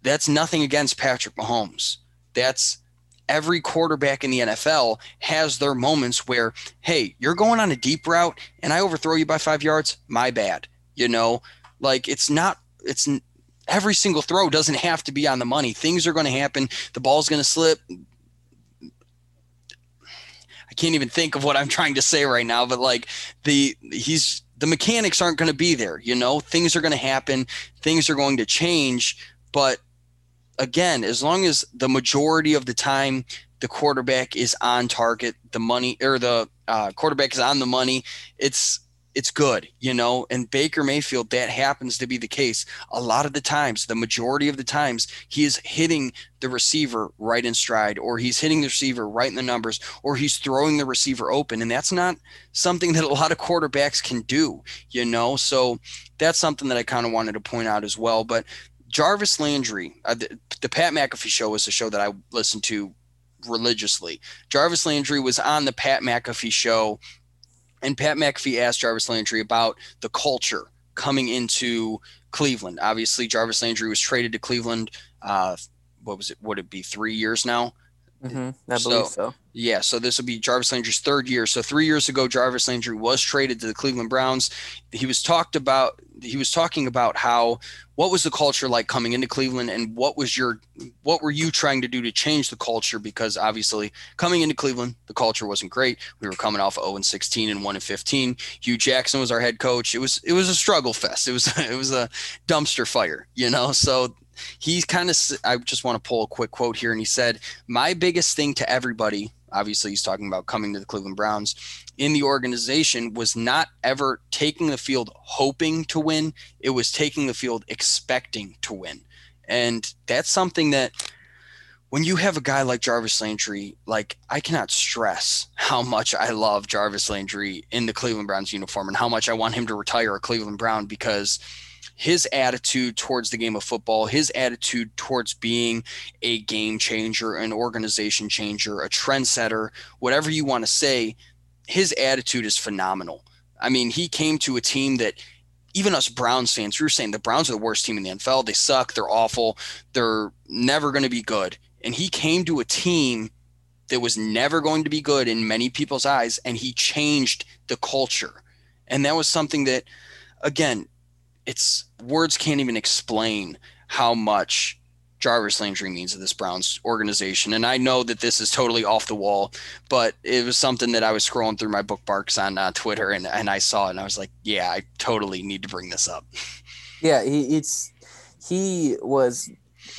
that's nothing against Patrick Mahomes. That's every quarterback in the NFL has their moments where, hey, you're going on a deep route and I overthrow you by five yards. My bad. You know, like it's not, it's every single throw doesn't have to be on the money. Things are going to happen. The ball's going to slip. I can't even think of what I'm trying to say right now, but like the, he's, the mechanics aren't going to be there. You know, things are going to happen. Things are going to change. But again, as long as the majority of the time the quarterback is on target, the money or the uh, quarterback is on the money, it's it's good, you know. And Baker Mayfield, that happens to be the case. A lot of the times, the majority of the times, he is hitting the receiver right in stride, or he's hitting the receiver right in the numbers, or he's throwing the receiver open, and that's not something that a lot of quarterbacks can do, you know. So that's something that I kind of wanted to point out as well. But Jarvis Landry, uh, the, the Pat McAfee show was a show that I listened to religiously. Jarvis Landry was on the Pat McAfee show, and Pat McAfee asked Jarvis Landry about the culture coming into Cleveland. Obviously, Jarvis Landry was traded to Cleveland. Uh, what was it? Would it be three years now? Hmm I So- so. Yeah, so this will be Jarvis Landry's third year. So three years ago, Jarvis Landry was traded to the Cleveland Browns. He was talked about. He was talking about how what was the culture like coming into Cleveland, and what was your what were you trying to do to change the culture? Because obviously, coming into Cleveland, the culture wasn't great. We were coming off 0 and 16 and 1 and 15. Hue Jackson was our head coach. It was it was a struggle fest. It was (laughs) it was a dumpster fire, you know. So he's kind of. I just want to pull a quick quote here, and he said, "My biggest thing to everybody." obviously he's talking about coming to the Cleveland Browns in the organization was not ever taking the field hoping to win. It was taking the field expecting to win. And that's something that when you have a guy like Jarvis Landry, like I cannot stress how much I love Jarvis Landry in the Cleveland Browns uniform and how much I want him to retire a Cleveland Brown because his attitude towards the game of football, his attitude towards being a game changer, an organization changer, a trendsetter, whatever you want to say, his attitude is phenomenal. I mean, he came to a team that even us Browns fans, we were saying the Browns are the worst team in the NFL. They suck. They're awful. They're never going to be good. And he came to a team that was never going to be good in many people's eyes, and he changed the culture. And that was something that, again, it's words can't even explain how much Jarvis Landry means to this Browns organization. And I know that this is totally off the wall, but it was something that I was scrolling through my bookmarks on uh, Twitter and, and I saw it and I was like, yeah, I totally need to bring this up. (laughs) Yeah, he it's he was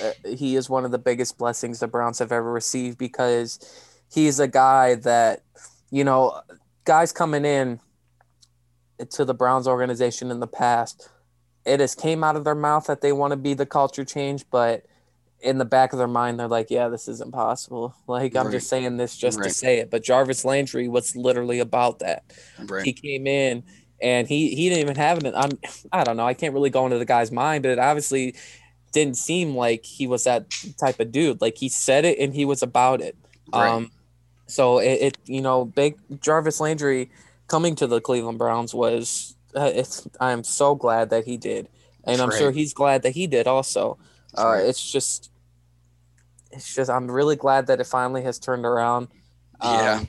uh, he is one of the biggest blessings the Browns have ever received because he's a guy that you know guys coming in to the Browns organization in the past it has came out of their mouth that they want to be the culture change but in the back of their mind they're like yeah this isn't possible (laughs) like i'm Right. just saying this just to say it but jarvis landry was literally about that Right. he came in and he he didn't even have it. I'm I don't know. I can't really go into the guy's mind, but it obviously didn't seem like he was that type of dude. Like he said it and he was about it. Right. Um, so it, it you know big Jarvis Landry coming to the Cleveland Browns was uh, it's I am so glad that he did, and I'm Right. sure he's glad that he did also. Uh, Right. It's just it's just I'm really glad that it finally has turned around. Yeah. Um,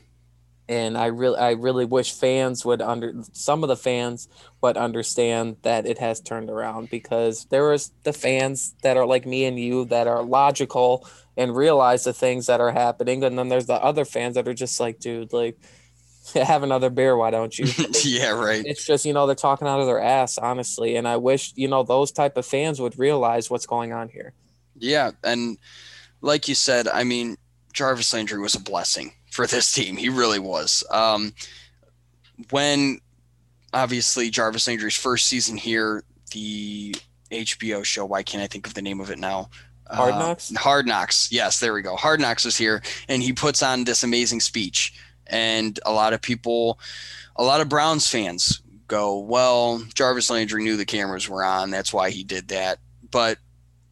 and I really I really wish fans would under some of the fans would understand that it has turned around because there is the fans that are like me and you that are logical and realize the things that are happening and then there's the other fans that are just like dude like (laughs) have another beer why don't you (laughs) yeah, right. it's just you know they're talking out of their ass honestly and I wish you know those type of fans would realize what's going on here Yeah, and like you said, I mean, Jarvis Landry was a blessing for this team. He really was. Um, when obviously Jarvis Landry's first season here, the HBO show. Why can't I think of the name of it now? Hard Knocks. Uh, Hard Knocks. Yes, there we go. Hard Knocks is here, and he puts on this amazing speech, and a lot of people, a lot of Browns fans go, "Well, Jarvis Landry knew the cameras were on. That's why he did that." But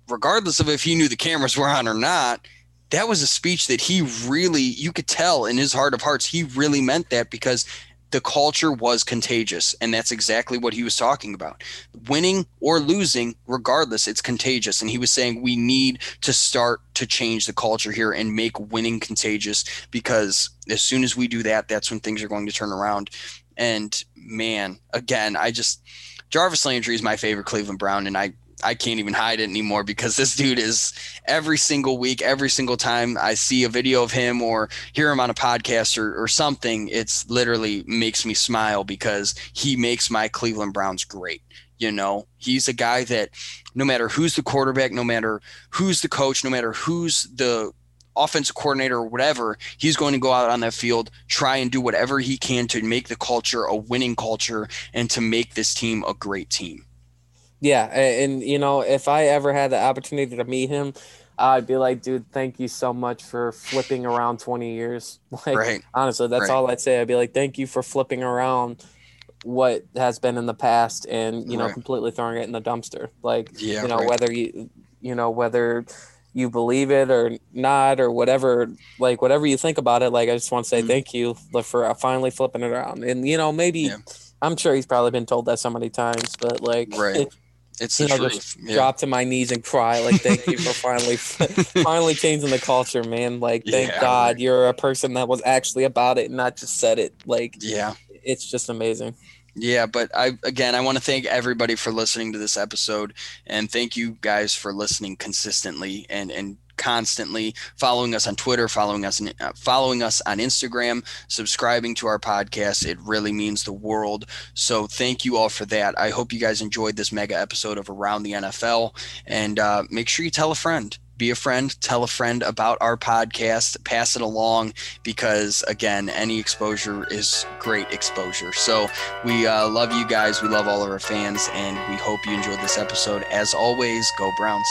regardless of if he knew the cameras were on or not, that was a speech that he really, you could tell in his heart of hearts, he really meant that because the culture was contagious. And that's exactly what he was talking about. Winning or losing, regardless, it's contagious. And he was saying we need to start to change the culture here and make winning contagious because as soon as we do that, that's when things are going to turn around. And man, again, I just. Jarvis Landry is my favorite Cleveland Brown, and I I can't even hide it anymore because this dude is every single week, every single time I see a video of him or hear him on a podcast or, or something, it's literally makes me smile because he makes my Cleveland Browns great. You know, he's a guy that no matter who's the quarterback, no matter who's the coach, no matter who's the offensive coordinator or whatever, he's going to go out on that field, try and do whatever he can to make the culture a winning culture and to make this team a great team. Yeah, and, and you know, if I ever had the opportunity to meet him, I'd be like, dude, thank you so much for flipping around 20 years. (laughs) Like, right. honestly, that's right. all I'd say. I'd be like, thank you for flipping around what has been in the past and, you know, right. completely throwing it in the dumpster. Like, yeah, you know, right. whether you, you know, whether you believe it or not or whatever, like, whatever you think about it, like, I just want to say mm-hmm. thank you for finally flipping it around. And, you know, maybe. Yeah. I'm sure he's probably been told that so many times, but like, right. (laughs) It's the you know, truth. Yeah. Drop to my knees and cry. Like, thank you for (laughs) finally, finally changing the culture, man. Like, thank yeah, God you're a person that was actually about it, and not just said it. Like, yeah, it's just amazing. Yeah, but I again I want to thank everybody for listening to this episode and thank you guys for listening consistently and and constantly following us on Twitter, following us, uh, following us on Instagram, subscribing to our podcast. It really means the world. So thank you all for that. I hope you guys enjoyed this mega episode of Around the NFL, and uh, make sure you tell a friend. Be a friend, tell a friend about our podcast, pass it along because, again, any exposure is great exposure. So, we uh, love you guys. We love all of our fans, and we hope you enjoyed this episode. As always, go Browns.